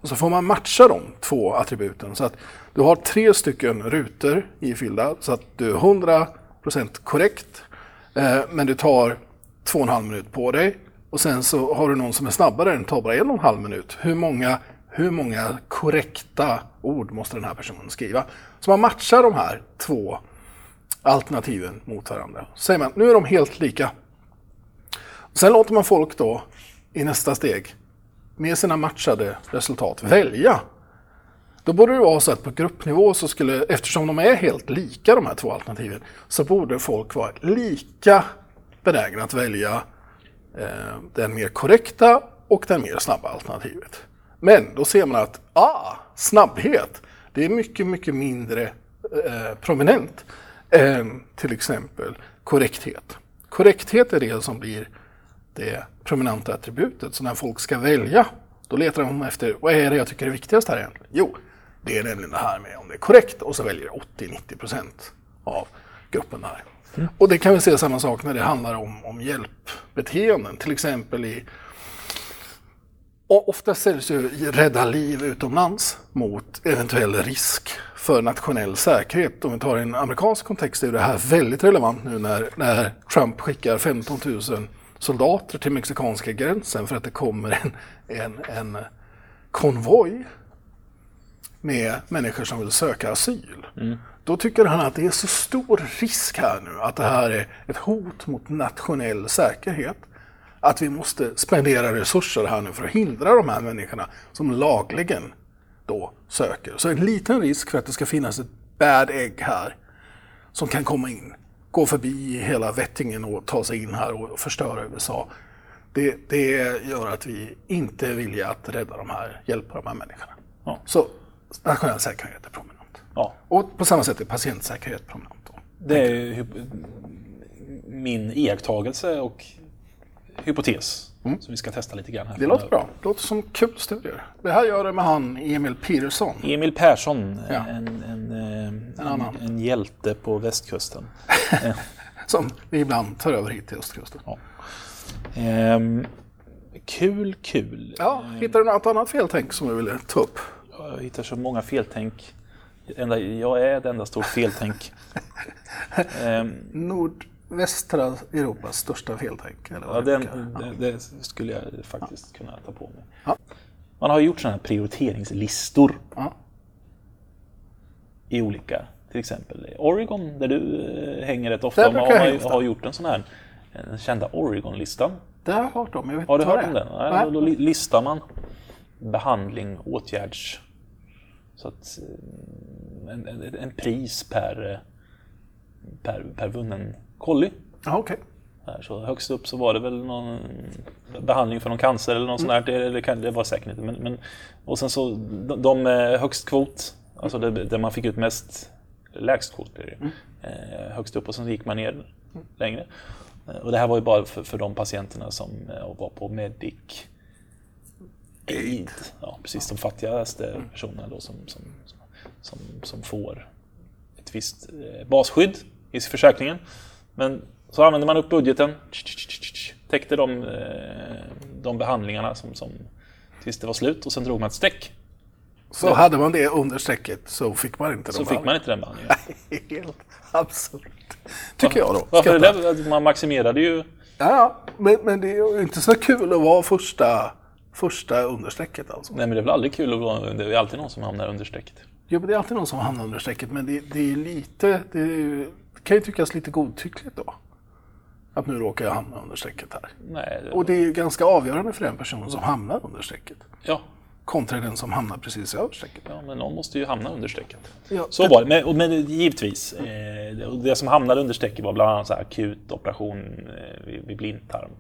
Och så får man matcha de två attributen så att du har tre stycken rutor ifyllda så att du är 100% korrekt eh, men du tar två och en halv minut på dig och sen så har du någon som är snabbare, den tar bara en och en halv minut. Hur många, hur många korrekta ord måste den här personen skriva? Så man matchar de här två alternativen mot varandra. Så säger man, nu är de helt lika. Sen låter man folk då i nästa steg med sina matchade resultat välja. Då borde det vara så att på gruppnivå så skulle, eftersom de är helt lika de här två alternativen, så borde folk vara lika benägna att välja eh, den mer korrekta och den mer snabba alternativet. Men då ser man att ah, snabbhet, det är mycket, mycket mindre eh, prominent än till exempel korrekthet. Korrekthet är det som blir det prominenta attributet. Så när folk ska välja, då letar de efter vad är det jag tycker är viktigast här egentligen? Jo, det är nämligen det här med om det är korrekt och så väljer 80-90 procent av gruppen där. Och det kan vi se samma sak när det handlar om, om hjälpbeteenden, till exempel i ofta säljs ju rädda liv utomlands mot eventuell risk för nationell säkerhet. Om vi tar en amerikansk kontext är det här väldigt relevant nu när, när Trump skickar 15 000 soldater till mexikanska gränsen för att det kommer en, en, en konvoj med människor som vill söka asyl. Då tycker han att det är så stor risk här nu att det här är ett hot mot nationell säkerhet. Att vi måste spendera resurser här nu för att hindra de här människorna som lagligen då söker. Så en liten risk för att det ska finnas ett bad egg här som kan komma in, gå förbi hela Vettingen och ta sig in här och förstöra USA. Det, det gör att vi inte är villiga att rädda de här, hjälpa de här människorna. Ja. Så nationell säkerhet är prominent. Ja, Och på samma sätt är patientsäkerhet prominent. Då. det är ju min iakttagelse och hypotes som vi ska testa lite grann här. Mm. Det låter bra. Det låter som kul studier. Det här gör det med han Emil Petersson. Emil Persson, Ja. en, en, eh, en, en hjälte på västkusten. Som vi ibland tar över hit till östkusten. Ja. Ehm, kul, kul. Ja, hittar du något annat feltänk som du ville ta upp? Jag hittar så många feltänk. Jag är ett enda stort feltänk. Ehm, Nordvästra Europas största feltänk. Eller vad ja, det den, brukar- det, skulle jag faktiskt kunna ta på mig. Ja. Man har gjort sådana här prioriteringslistor Ja. i olika, till exempel Oregon där du eh, hänger rätt ofta. Man har, har gjort en sån här den kända Oregon-listan. Det har jag hört om. Jag vet Har du hört om den? Nej. Nej. Då li- listar man behandling, åtgärds... Så att eh, en, en, en pris per, eh, per, per vunnen kolli. Okej. Här, Så högst upp så var det väl någon behandling för någon cancer eller något sånt där. Det, det, kan, det var säkert inte. Men, men, och sen så de, de högst kvot, alltså det, där man fick ut mest, lägst kvot blir det, eh, högst upp och sen gick man ner längre. Eh, Och det här var ju bara för, för de patienterna som eh, var på Medic Aid. Ja, precis, de fattigaste personerna då som, som, som, som, som får ett visst eh, basskydd i försäkringen. Men så använde man upp budgeten, täckte de, eh, de behandlingarna som, som, tills det var slut och sen drog man ett streck. Så hade man det under strecket så fick man inte Så de fick man inte den behandlingen. Helt absurt. Tycker jag då. Varför det där? Man maximerade ju... Ja, ja. Men, men det är ju inte så kul att vara första, första understrecket alltså. Nej men det är väl aldrig kul att vara... Det är alltid någon som hamnar under strecket. Jo, men det är alltid någon som hamnar under strecket, men det, det är lite, det, är, ju- kan ju tyckas lite godtyckligt då. Att nu råkar jag hamna under strecket här. Nej, det, Och det är ju ganska avgörande för den personen som hamnar under strecket. ja, Kontra den som hamnar precis över strecket. ja, men någon måste ju hamna under strecket. Ja, Så var det. Men, men givetvis, eh, det- det som hamnade under strecket var bland annat så akut operation eh, vid, vid blindtarm.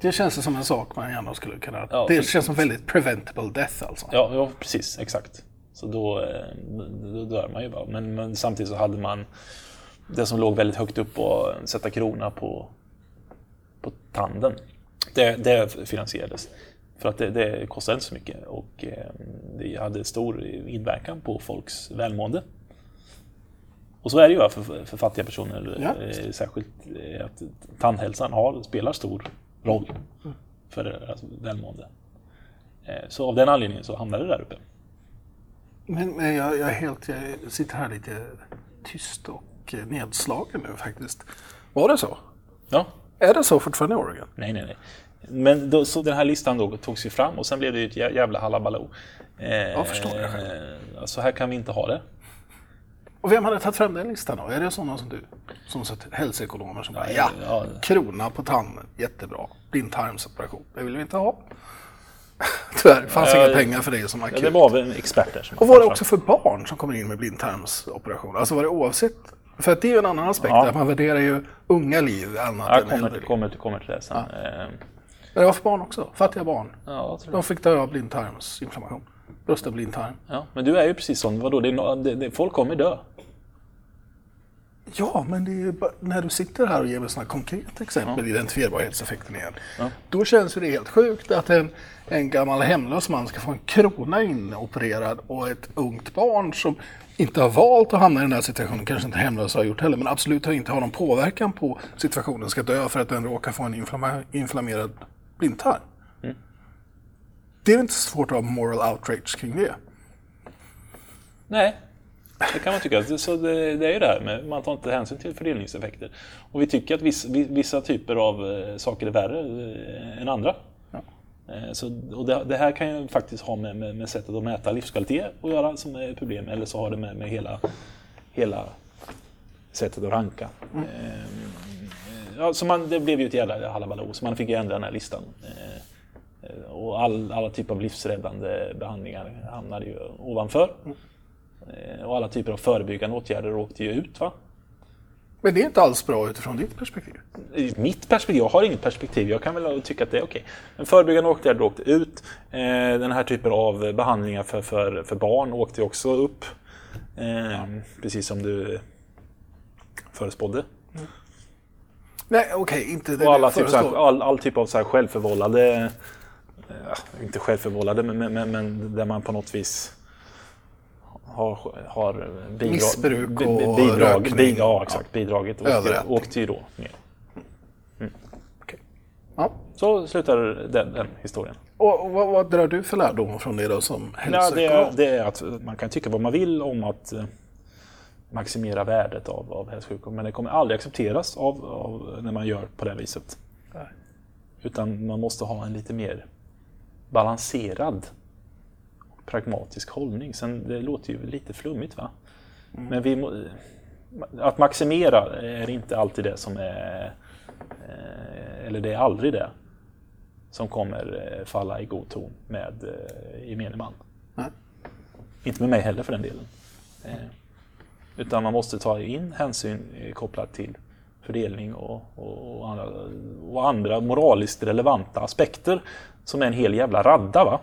Det känns som en sak man gärna skulle kunna... Ja, det för- känns som väldigt preventable death alltså. Ja, ja precis. Exakt. Så då, eh, då dör man ju bara. Men, men samtidigt så hade man det som låg väldigt högt upp och sätta krona på, på tanden. Det, det finansierades. För att det, det kostade inte så mycket och eh, det hade stor inverkan på folks välmående. Och så är det ju för, för fattiga personer, Ja. eh, särskilt eh, att tandhälsan har, spelar stor roll för deras välmående. Eh, Så av den anledningen så hamnade det där uppe. Men, men jag, jag helt... Jag sitter här lite tyst och eh, nedslagen nu faktiskt. Var det så? Ja, Är det så fortfarande i Oregon? nej, nej, nej. Men då, så den här listan då togs ju fram och sen blev det ju ett jä- jävla halabaloo. Eh, Jag förstår själv. eh, Så här kan vi inte ha det. Och vem hade tagit fram den listan då? Är det sådana som du? Som sett hälsoekonomer som bara, ja, ja. krona på tanden, jättebra. Blindtarmsoperation, det vill vi inte ha. Tyvärr, det fanns Ja, inga pengar för det som Ja, akut. det var väl experter som Och var det också för barn som kommer in med blindtarmsoperation? Alltså var det oavsett? För att det är ju en annan aspekt, Ja. man värderar ju unga liv annat Jag än kommer, äldre kommer, kommer till det sen. Eh, Men det var för barn också, fattiga barn. Ja. De fick dö av blindtarmsinflammation. Bröst och blindtarm. ja, men du är ju precis sån. Vadå, det är, det, det, folk kommer dö. Ja, men det är bara, när du sitter här och ger mig sådana konkreta exempel, identifierbarhetseffekten igen. Då känns det helt sjukt att en, en gammal hemlös man ska få en krona inopererad och ett ungt barn som inte har valt att hamna i den här situationen, kanske inte hemlösa har gjort heller, men absolut har inte har någon påverkan på situationen, ska dö för att den råkar få en inflammerad blindtarm. Det är inte så svårt att ha moral outrage kring det. Nej, det kan man tycka. Så det, det är ju det här med man tar inte hänsyn till fördelningseffekter. Och vi tycker att vissa, vissa typer av eh, saker är värre eh, än andra. Eh, Så, och det, det här kan ju faktiskt ha med, med, med sättet att mäta livskvalitet att göra som är ett problem. Eller så har det med, med hela, hela sättet att ranka. Eh, Ja, så man, det blev ju ett jävla halabaloo, så man fick ju ändra den här listan. Och all, alla typer av livsräddande behandlingar hamnade ju ovanför. Eh, Och alla typer av förebyggande åtgärder åkte ju ut. Va? Men det är inte alls bra utifrån ditt perspektiv. Mitt perspektiv, jag har inget perspektiv, jag kan väl tycka att det är okej. Men förebyggande åtgärder åkte ut. Eh, Den här typen av behandlingar för, för, för barn åkte också upp. Eh, Precis som du förespådde. Nej, okej, inte det Och alla typ, här, all, all typ av så här självförvållade, eh, inte självförvållade, men, men, men där man på något vis har, har bidrag, Missbruk och bi- bidrag, rökning. bi- ja, exakt, bidragit åkte, Överrätt. åkte ju då ner. Okej. Ja. Så slutar den, den historien. Och, och vad, vad drar du för lärdom från det då som Ja, det, hälsoekonom? är, det är att man kan tycka vad man vill om att eh, maximera värdet av, av hälso och sjukvård, men det kommer aldrig accepteras av, av, när man gör på det viset. Nej. Utan man måste ha en lite mer balanserad och pragmatisk hållning. Sen, det låter ju lite flummigt va? Men vi må, att maximera är inte alltid det som är, eh, eller det är aldrig det, som kommer eh, falla i god ton med eh, gemene man. Nej. Inte med mig heller för den delen. Utan man måste ta in hänsyn kopplat till fördelning och, och, och, andra, och andra moraliskt relevanta aspekter som är en hel jävla radda. Va?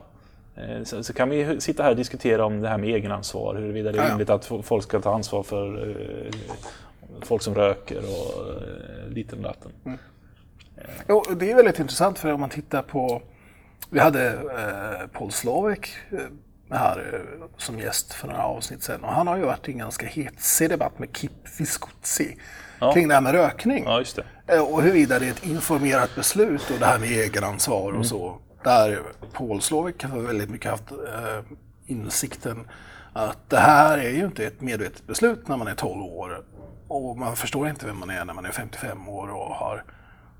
Eh, Så, så kan vi sitta här och diskutera om det här med egenansvar, huruvida det är Ja, ja. rimligt att folk ska ta ansvar för eh, folk som röker och eh, och datten. Jo, det är väldigt intressant för om man tittar på... Vi hade eh, Paul Slovek eh, här eh, som gäst för några avsnitt sedan och han har ju varit i en ganska hetsig debatt med Kip Viscozzi kring det här med rökning. Ja, just det. Och huruvida det är ett informerat beslut och det här med egenansvar Mm. och så. Där Paul Slovik har väldigt mycket haft eh, insikten att det här är ju inte ett medvetet beslut när man är 12 år. Och man förstår inte vem man är när man är 55 år och har,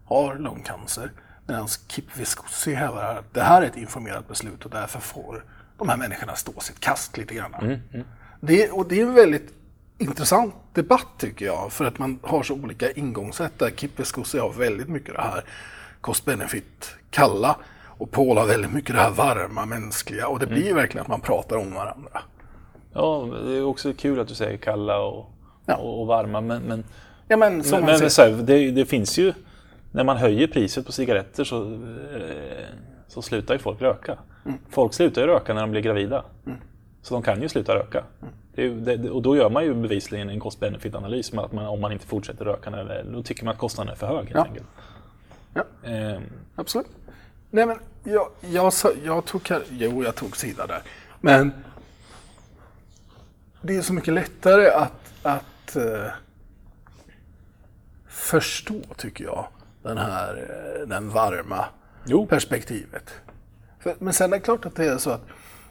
har lungcancer. Medan Kip Viscozzi hävdar att det här är ett informerat beslut och därför får de här människorna stå sitt kast lite grann. Det, och det är en väldigt intressant debatt tycker jag. För att man har så olika ingångssätt. Där Kip Viscozzi har väldigt mycket det här cost-benefit kalla. Och Paul har väldigt mycket det här varma, mänskliga. Och det blir ju verkligen att man pratar om varandra. Ja, det är också kul att du säger kalla och, Ja. och, och varma. Men, men, Ja men som men, men så här, det, det finns ju när man höjer priset på cigaretter så, eh, så slutar ju folk röka. Folk slutar ju röka när de blir gravida. Så de kan ju sluta röka. Det är, ju- det, och då gör man ju bevisligen en cost-benefit-analys med att man, om man inte fortsätter röka. När, då tycker man att kostnaden är för hög helt Ja. enkelt. Ja. Ehm, Absolut. Nej men jag, jag, sa- jag tog, jo jag tog sida där. Men det är så mycket lättare att, att eh, förstå tycker jag. Den här, eh, den varma Jo. perspektivet. För, men sen är det klart att det är så att,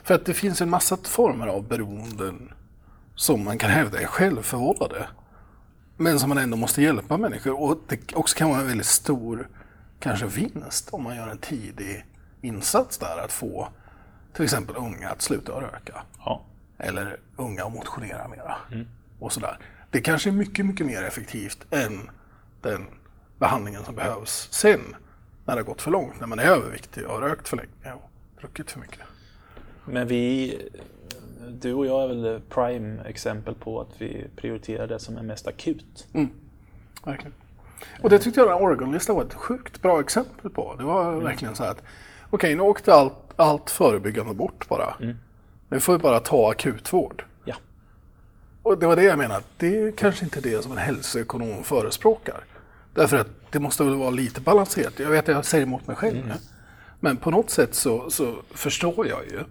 för att det finns en massa former av beroenden som man kan hävda är självförvållade. Men som man ändå måste hjälpa människor. Och det också kan vara en väldigt stor kanske vinst om man gör en tidig insats där. Att få till exempel unga att sluta röka. ja. Eller unga att motionera mera. Och sådär. Det kanske är mycket, mycket mer effektivt än den behandlingen som behövs sen. När det har gått för långt, när man är överviktig och har rökt för länge och druckit för mycket. Men vi, du och jag är väl prime exempel på att vi prioriterar det som är mest akut. Verkligen. Och det tyckte jag den Oregon-listan var ett sjukt bra exempel på. Det var verkligen så här att okej, nu åkte allt, allt förebyggande bort bara. Nu får vi bara ta akutvård. Ja. Och det var det jag menade, det är kanske inte det som en hälsoekonom förespråkar. Därför att det måste väl vara lite balanserat. Jag vet att jag säger emot mig själv nu. Men på något sätt så, så förstår jag ju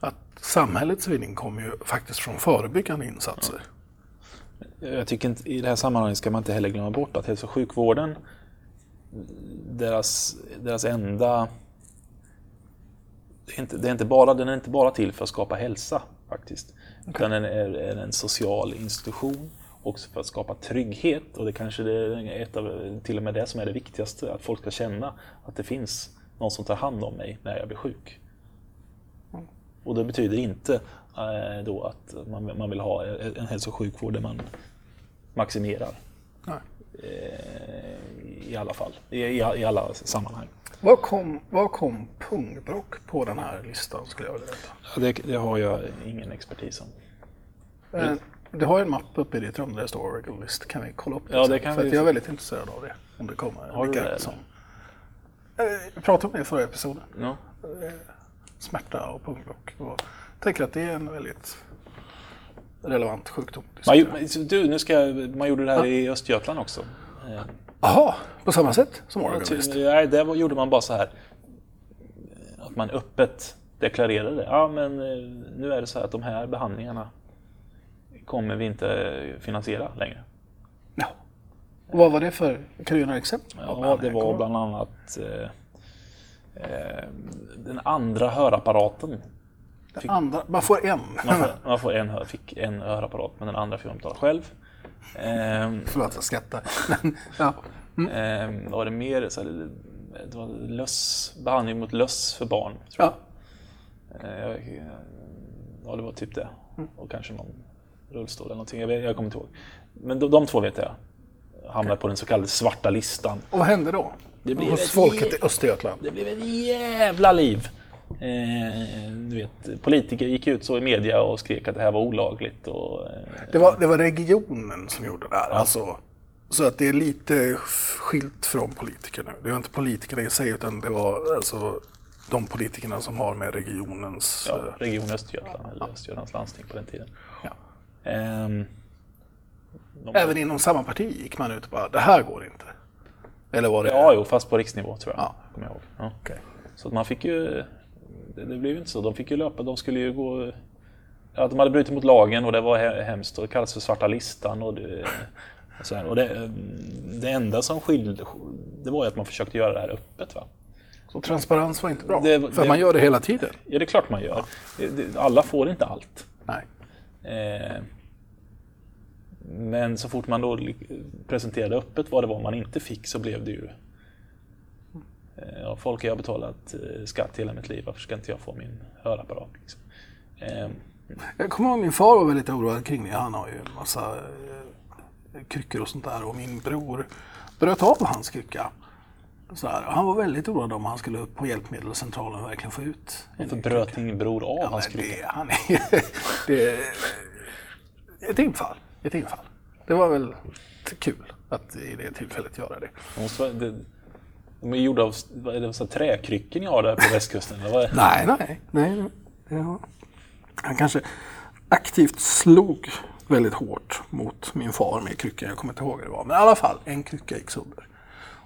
att samhällets vinning kommer ju faktiskt från förebyggande insatser. Jag tycker inte, i det här sammanhanget ska man inte heller glömma bort att hälso och sjukvården, deras, deras enda... Det är, inte, det är inte bara, den är inte bara till för att skapa hälsa faktiskt. Utan den är, är en social institution också för att skapa trygghet. Och det kanske är ett av, till och med det som är det viktigaste. Att folk ska känna att det finns någon som tar hand om mig när jag blir sjuk. Och det betyder inte då att man, man vill ha en hälso och sjukvård där man maximerar. Nej. Eh, I alla fall, i, i, alla sammanhang. Vad kom, vad kom pungbrock på den här listan skulle jag vilja veta? Det, det har jag ingen expertis om. Eh, Du har ju en mapp uppe i ditt rum där det står Oregon List. Kan vi kolla upp det Ja, det kan För vi- jag är väldigt intresserad av det. Om det kommer. Har du det, som... Eh, Vi pratade om det i förra episoden. Ja. Smärta och pungbrock. Och tänker att det är en väldigt relevant sjukdom. Man, du, nu ska, man gjorde det här i Östergötland också. Eh, Jaha, på samma sätt som Ja, Oregon? Nej, var- gjorde man bara så här. Att man öppet deklarerade. Ja, men eh, nu är det så här att de här behandlingarna kommer vi inte finansiera längre. Ja. Och vad var det för? Kan du ge några exempel? Ja, det var bland annat eh, eh, den andra hörapparaten. Den andra, man får en. Man får, man får en, hör- fick en hörapparat, men den andra fick man betala själv. Ehm, Förlåt, jag skrattar. Ja. ehm, vad var det mer? Så här, det var löss, behandling mot löss för barn. Tror jag. ja. Eh, jag- Ja, det var typ det. Och kanske någon rullstol eller någonting. Jag, vet, jag kommer inte ihåg. Men de, de två vet jag. Hamnade på den så kallade svarta listan. Och vad hände då? Det blev Hos folket i Östergötland? Det blev ett jävla liv. Eh, du vet, politiker gick ut så i media och skrek att det här var olagligt. Och, eh, Det var, det var regionen som gjorde det här. Alltså, så att det är lite skilt från politiker nu. Det var inte politikerna i sig utan det var alltså de politikerna som har med regionens... ja, eh, Region Östergötland, eller Östergötlands landsting på den tiden. Ja. De, Även inom samma parti gick man ut och bara, det här går inte. Eller var det... Ja, jo, fast på riksnivå tror jag. Ja. Kommer jag ihåg. Ja. Okej. Så att man fick ju... Det, det blev ju inte så. De fick ju löpa. De skulle ju gå... Ja, de hade brutit mot lagen och det var he- hemskt och det kallades för svarta listan. Och det, och så här. Och det, det enda som skilde det var ju att man försökte göra det här öppet. Va? Så transparens var inte bra. Det- för det- man gör det hela tiden. Ja, det är klart man gör. Det, alla får inte allt. Nej. Eh, men så fort man då presenterade öppet vad det var man inte fick så blev det ju... Eh, ja, folk, jag har betalat eh, skatt hela mitt liv, varför ska inte jag få min hörapparat? Liksom? Eh, Jag kommer ihåg min far var väldigt oroad kring det. Han har ju en massa eh, kryckor och sånt där. Och min bror bröt av hans krycka. Så här. Han var väldigt oroad om han skulle upp på hjälpmedelscentralen verkligen få ut varför bröt din bror av Ja, hans krycka? det, han är, det är ett infall. Ett infall. Det var väl kul att i det tillfället göra det. Det måste vara- det- De är gjorda av vad är det, så träkryckor ni har där på västkusten? Eller vad är? Nej, nej. nej ja. Han kanske aktivt slog väldigt hårt mot min far med kryckan. Jag kommer inte ihåg hur det var. Men i alla fall, en krycka gick sönder.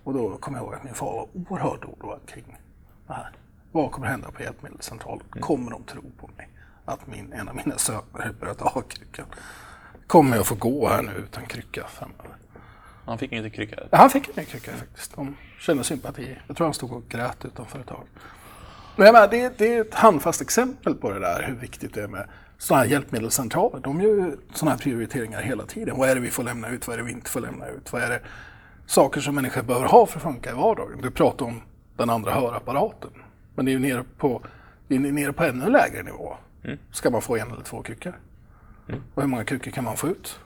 Och då kommer jag ihåg att min far var oerhört oroad kring det här. Vad kommer hända på hjälpmedelscentralen? Kommer de tro på mig? Att min, en av mina söner börjat ha kryckan? Kommer jag få gå här nu utan krycka framöver? Han fick inte krycka? Han fick en krycka faktiskt. De kände sympati. Jag tror han stod och grät utanför ett tag. Men menar, det, det är ett handfast exempel på det där, hur viktigt det är med sådana här hjälpmedelscentraler. De gör ju sådana här prioriteringar hela tiden. Vad är det vi får lämna ut? Vad är det vi inte får lämna ut? Vad är det saker som människor behöver ha för att funka i vardagen? Du pratar om den andra hörapparaten. Men det är ju nere på, det är nere på ännu lägre nivå. Ska man få en eller två kryckor? Och hur många kryckor kan man få ut?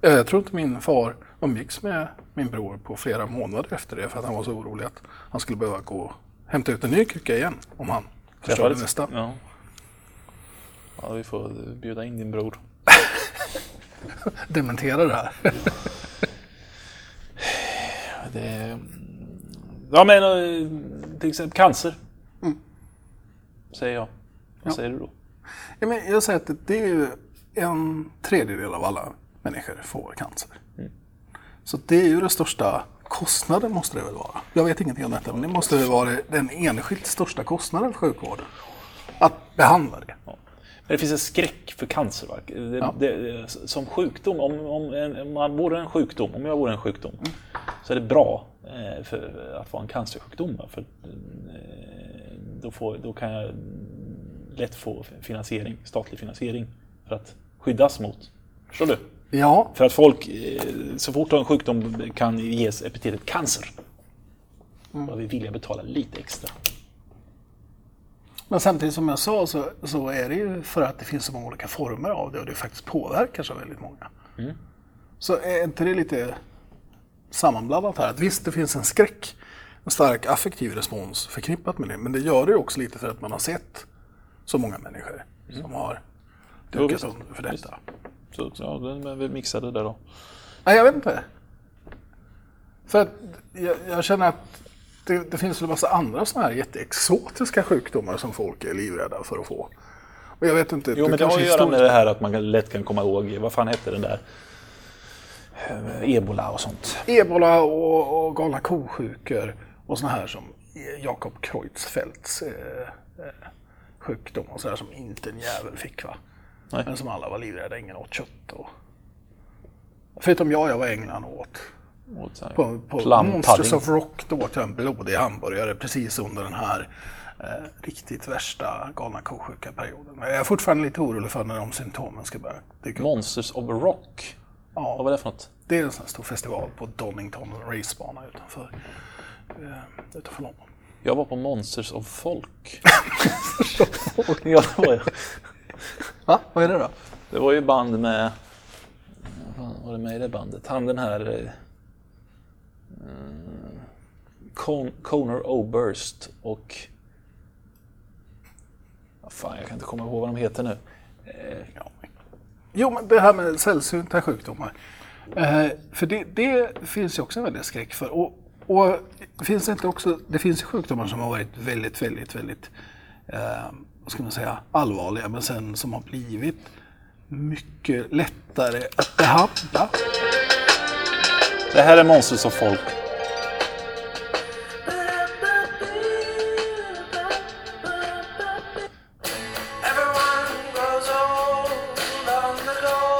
Jag tror inte min far umgicks med min bror på flera månader efter det för att han var så orolig att han skulle behöva gå och hämta ut en ny krycka igen om han förstörde nästa. Ja. ja, vi får bjuda in din bror. Dementera det här. Det... Ja, men eh, till exempel cancer. Säger jag. Vad säger du då? Ja, men jag säger att det- är en tredjedel av alla människor får cancer. Så det är ju den största kostnaden måste det väl vara. Jag vet ingenting om detta men det måste väl vara den enskilt största kostnaden för sjukvården. Att behandla det. Men det finns en skräck för cancer. Det, det, som sjukdom, om, om, om man vore en sjukdom, om jag vore en sjukdom, så är det bra eh, för att vara en cancersjukdom. För, eh, då, får, då kan jag lätt få finansiering, statlig finansiering för att skyddas mot. Förstår du? Ja, För att folk, eh, så fort en sjukdom kan ges epitetet cancer, då är vi att betala lite extra. men samtidigt som jag sa så, så är det ju för att det finns så många olika former av det och det faktiskt påverkar så väldigt många. Så är inte det lite sammanblandat här? Att visst, det finns en skräck, en stark affektiv respons förknippat med det, men det gör det också lite för att man har sett så många människor som har dukat under för detta. Så ja, är väl mixade där då. Nej, jag vet inte. För att jag, jag känner att det, det finns en massa andra sådana här jätteexotiska sjukdomar som folk är livrädda för att få. Och jag vet inte. Jo, men det har att göra med historiskt- det här att man lätt kan komma ihåg, vad fan hette den där? Eh, Ebola och sånt. Ebola och, och galna ko-sjukor och sådana här som Jakob Kreutzfeldts eh, eh, sjukdom och sådär som inte en jävel fick va. Nej. Men som alla var livrädda, ingen åt kött. Och... Förutom jag, jag var England och åt här på, på Monsters of Rock då åt jag en blodig hamburgare precis under den här eh, riktigt värsta galna ko-sjuka-perioden. Men Jag är fortfarande lite orolig för när de symptomen ska börja dyka upp. Monsters of Rock. Vad Ja, var det för något? det är en sån här stor festival på Donington racebana utanför, eh, utanför London. Jag var på Monsters of Folk. ja, det, var jag. Va? Vad är det då? det var ju band med... Vad var det med i det bandet? Han den här... Eh, eh, Con- Conor Oberst och... Vad fan, jag kan inte komma ihåg vad de heter nu. Ja. Jo, men det här med sällsynta sjukdomar. Eh, för det, det finns ju också en väldig skräck för. Och, och finns det, inte också, det finns ju sjukdomar som har varit väldigt, väldigt, väldigt eh, vad ska man säga, allvarliga men sen som har blivit mycket lättare att behandla. Det här är Monsters of Folk.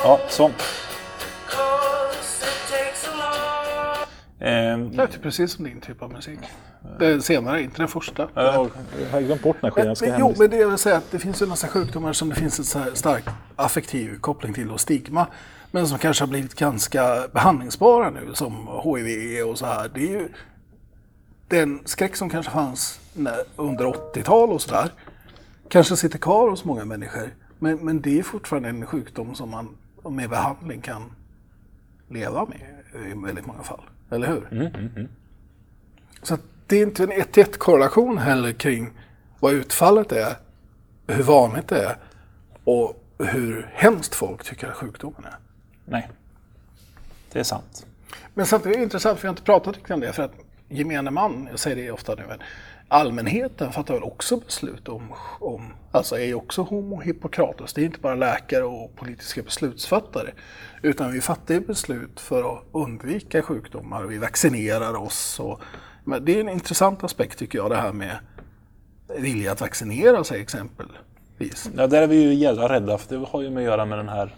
Ja, så. Long Eh, Det är precis som din typ av musik. Det senare, inte den första. jag har glömt bort den här skivan. Men, jo, men det jag vill säga att det finns ju en massa sjukdomar som det finns en så stark affektiv koppling till och stigma. Men som kanske har blivit ganska behandlingsbara nu som HIV och så här. Det är ju den skräck som kanske fanns under 80-tal och sådär. Kanske sitter kvar hos många människor. Men, men det är fortfarande en sjukdom som man med behandling kan leva med i väldigt många fall. Eller hur? Så att det är inte en 1-1 korrelation heller kring vad utfallet är, hur vanligt det är och hur hemskt folk tycker att sjukdomen är. Nej, det är sant. Men samtidigt är det intressant, för jag har inte pratat riktigt om det, för att gemene man, jag säger det ofta nu, allmänheten fattar väl också beslut om, om alltså är ju också homo Hippokrates. Det är inte bara läkare och politiska beslutsfattare. Utan vi fattar ju beslut för att undvika sjukdomar och vi vaccinerar oss. Och, men det är en intressant aspekt tycker jag det här med vilja att vaccinera sig exempelvis. Ja, där är vi ju jävla rädda för det har ju med att göra med den här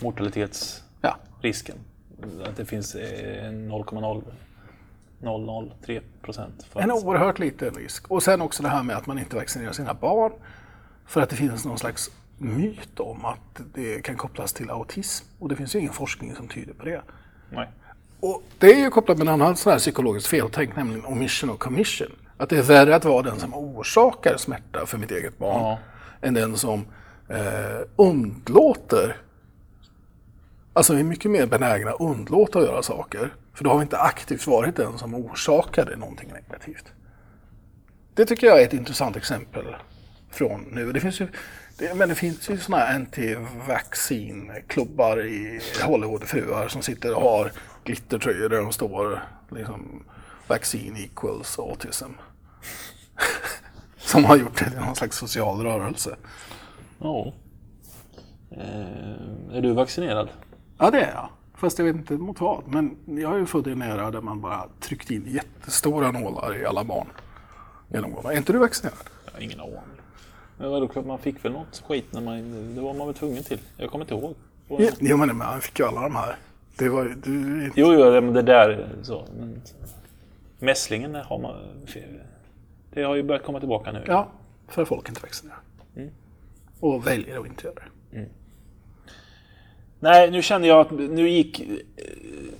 mortalitetsrisken. Ja. Att det finns eh, 0,0 0,03 procent. En oerhört liten risk. Och sen också det här med att man inte vaccinerar sina barn. För att det finns någon slags myt om att det kan kopplas till autism. Och det finns ju ingen forskning som tyder på det. Nej. Och det är ju kopplat med en annan sån här psykologisk feltänk, nämligen omission och commission. Att det är värre att vara den som orsakar smärta för mitt eget barn ja. än den som eh, undlåter Alltså vi är mycket mer benägna att undlåta att göra saker. För då har vi inte aktivt varit den som orsakade någonting negativt. Det tycker jag är ett intressant exempel från nu. Det finns ju, det, men det finns ju sådana här anti-vaccin-klubbar i Hollywood, fruar som sitter och har glittertröjor där de står liksom vaccin equals autism. som har gjort det till någon slags social rörelse. Ja. Eh, är du vaccinerad? Ja, det är jag. Fast jag vet inte mot vad. Men jag är ju född i en era där man bara tryckte in jättestora nålar i alla barn. Genomgående. Är inte du vaccinerad? Jag har ingen aning. Men vadå, klart man fick väl något skit när man... Det var man väl tvungen till. Jag kommer inte ihåg. Ja, jo, men man fick ju alla de här. Det var ju... Du, Jo, jo, det- men det där är så. Men mässlingen har man... Det har ju börjat komma tillbaka nu. ja, för folk inte vaccinerar. Och väljer att inte göra det. Nej, nu kände jag att nu gick,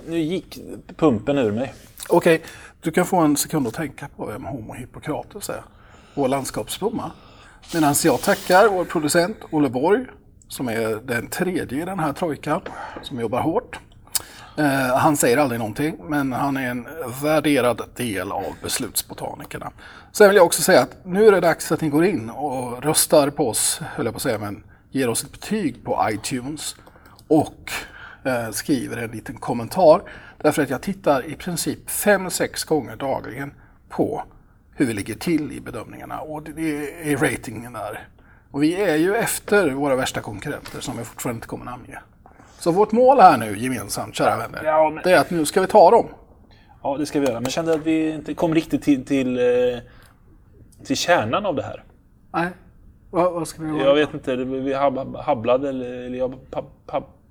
nu gick pumpen ur mig. Okej, du kan få en sekund att tänka på vem Homo Hippokrates är. Vår landskapsblomma. Medan jag tackar vår producent Olle Borg, som är den tredje i den här trojkan, som jobbar hårt. Eh, han säger aldrig någonting, men han är en värderad del av beslutsbotanikerna. Sen vill jag också säga att nu är det dags att ni går in och röstar på oss, höll jag på att säga, men ger oss ett betyg på iTunes och eh, skriver en liten kommentar. Därför att jag tittar i princip 5-6 gånger dagligen på hur vi ligger till i bedömningarna och det är ratingen där. Och vi är ju efter våra värsta konkurrenter som vi fortfarande inte kommer namnge. Så vårt mål här nu gemensamt, kära vänner, Ja, men- det är att nu ska vi ta dem. Ja, det ska vi göra. Men jag kände att vi inte kom riktigt till, till, eh, till kärnan av det här. Nej, vad, vad ska vi göra? Jag vet inte, vi hab- habblade eller, jag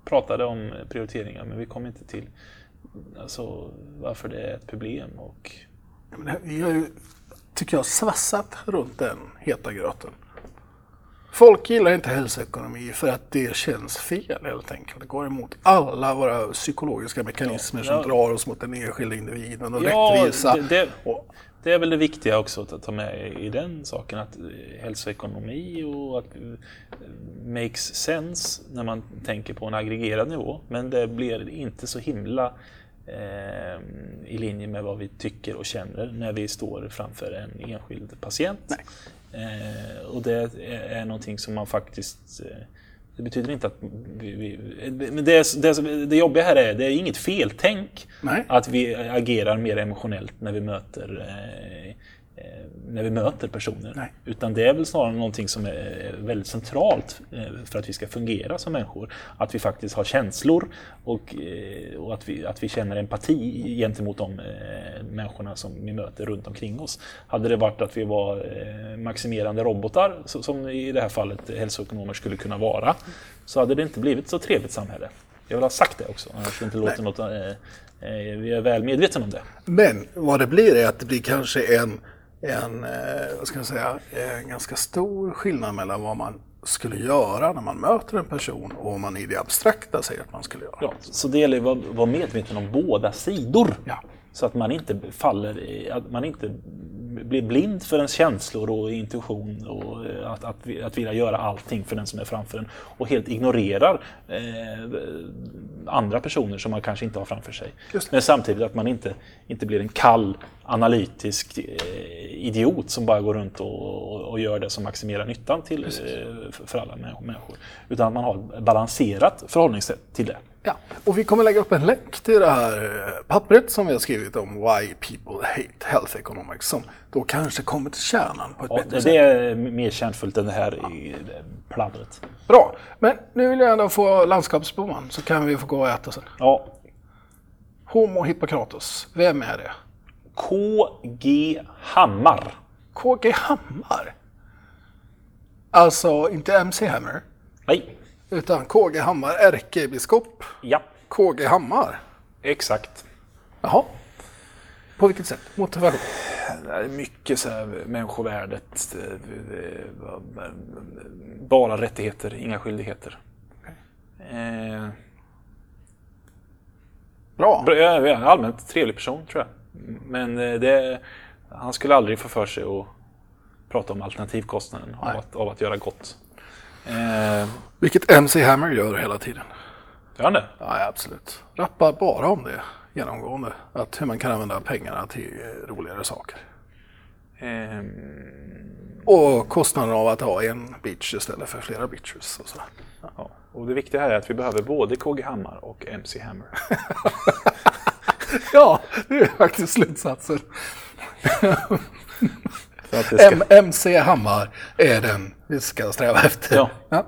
pratade om prioriteringar men vi kom inte till alltså, varför det är ett problem. Och, Vi har ju, tycker jag, svassat runt den heta gröten. Folk gillar inte hälsoekonomi för att det känns fel helt enkelt. Det går emot alla våra psykologiska mekanismer som Ja. drar oss mot den enskilda individen och Ja, rättvisa. det- det- Det är väl det viktiga också att ta med i den saken, att hälsoekonomi och att eh, makes sense när man tänker på en aggregerad nivå. Men det blir inte så himla eh, i linje med vad vi tycker och känner när vi står framför en enskild patient. Eh, och det är, någonting som man faktiskt eh, det betyder inte att vi, vi, men det, det, det jobbiga här är, det är inget feltänk Nej. att vi agerar mer emotionellt när vi möter, eh, när vi möter personer. Nej. Utan det är väl snarare någonting som är väldigt centralt eh, för att vi ska fungera som människor. Att vi faktiskt har känslor och, eh, och att, vi, att vi känner empati gentemot de eh, människorna som vi möter runt omkring oss. Hade det varit att vi var eh, maximerande robotar, som i det här fallet hälsoekonomer skulle kunna vara, så hade det inte blivit så trevligt samhälle. Jag vill ha sagt det också, annars inte låter något... Eh, eh, vi är väl medvetna om det. Men vad det blir är att det blir kanske en, en eh, vad ska jag säga, en ganska stor skillnad mellan vad man skulle göra när man möter en person och vad man i det abstrakta säger att man skulle göra. Ja, så det gäller att vara- vara medveten om båda sidor. Ja. Så att man inte faller i, att man inte blir blind för ens känslor och intuition och eh, att, att, att vilja göra allting för den som är framför en och helt ignorerar eh, andra personer som man kanske inte har framför sig. Men samtidigt att man inte, inte blir en kall analytisk eh, idiot som bara går runt och, och, och gör det som maximerar nyttan till, eh, för- alla mä- människor. Utan att man har ett balanserat förhållningssätt till det. Ja, och vi kommer lägga upp en länk till det här pappret som vi har skrivit om Why People Hate Health Economics som då kanske kommer till kärnan på ett Ja, bättre det sätt. är mer kärnfullt än det här i det pladdret. Bra, men nu vill jag ändå få landskapsblomman så kan vi få gå och äta sen. Ja, Homo Hippocratus, vem är det? KG Hammar. KG Hammar. Alltså inte MC Hammer, Nej. Utan KG Hammar, ärkebiskop Ja, KG Hammar. exakt. Jaha. På vilket sätt? Motivation? Det är mycket så här människovärdet. det- det- det- Bara rättigheter, inga skyldigheter. Eh, Bra. en allmänt trevlig person tror jag. Men eh, det, han skulle aldrig få för sig att prata om alternativkostnaden av att, av att göra gott. Eh, Vilket MC Hammer gör hela tiden. gör han det? Ja, absolut. Rappar bara om det genomgående. Att hur man kan använda pengarna till eh, roligare saker. Eh, Och kostnaden av att ha en bitch istället för flera bitches. Och så. ja. Och det viktiga här är att vi behöver både KG Hammar och MC Hammer. Ja, det är faktiskt slutsatsen. Att ska... M- MC Hammar är den vi ska sträva efter. Ja.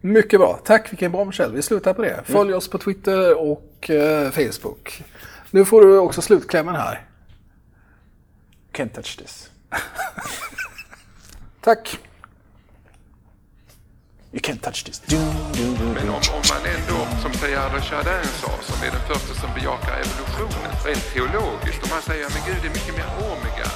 Mycket bra. Tack, vilken bra Michel. Vi slutar på det. Följ oss på Twitter och eh, Facebook. Nu får du också slutklämmen här. Can't touch this. Tack. You can't touch this. Dun, dun, dun, Men om, om man ändå, som Teilhard Chardin sa, som är den första som bejakar evolutionen, rent teologiskt, om man säger men Gud är mycket mer omega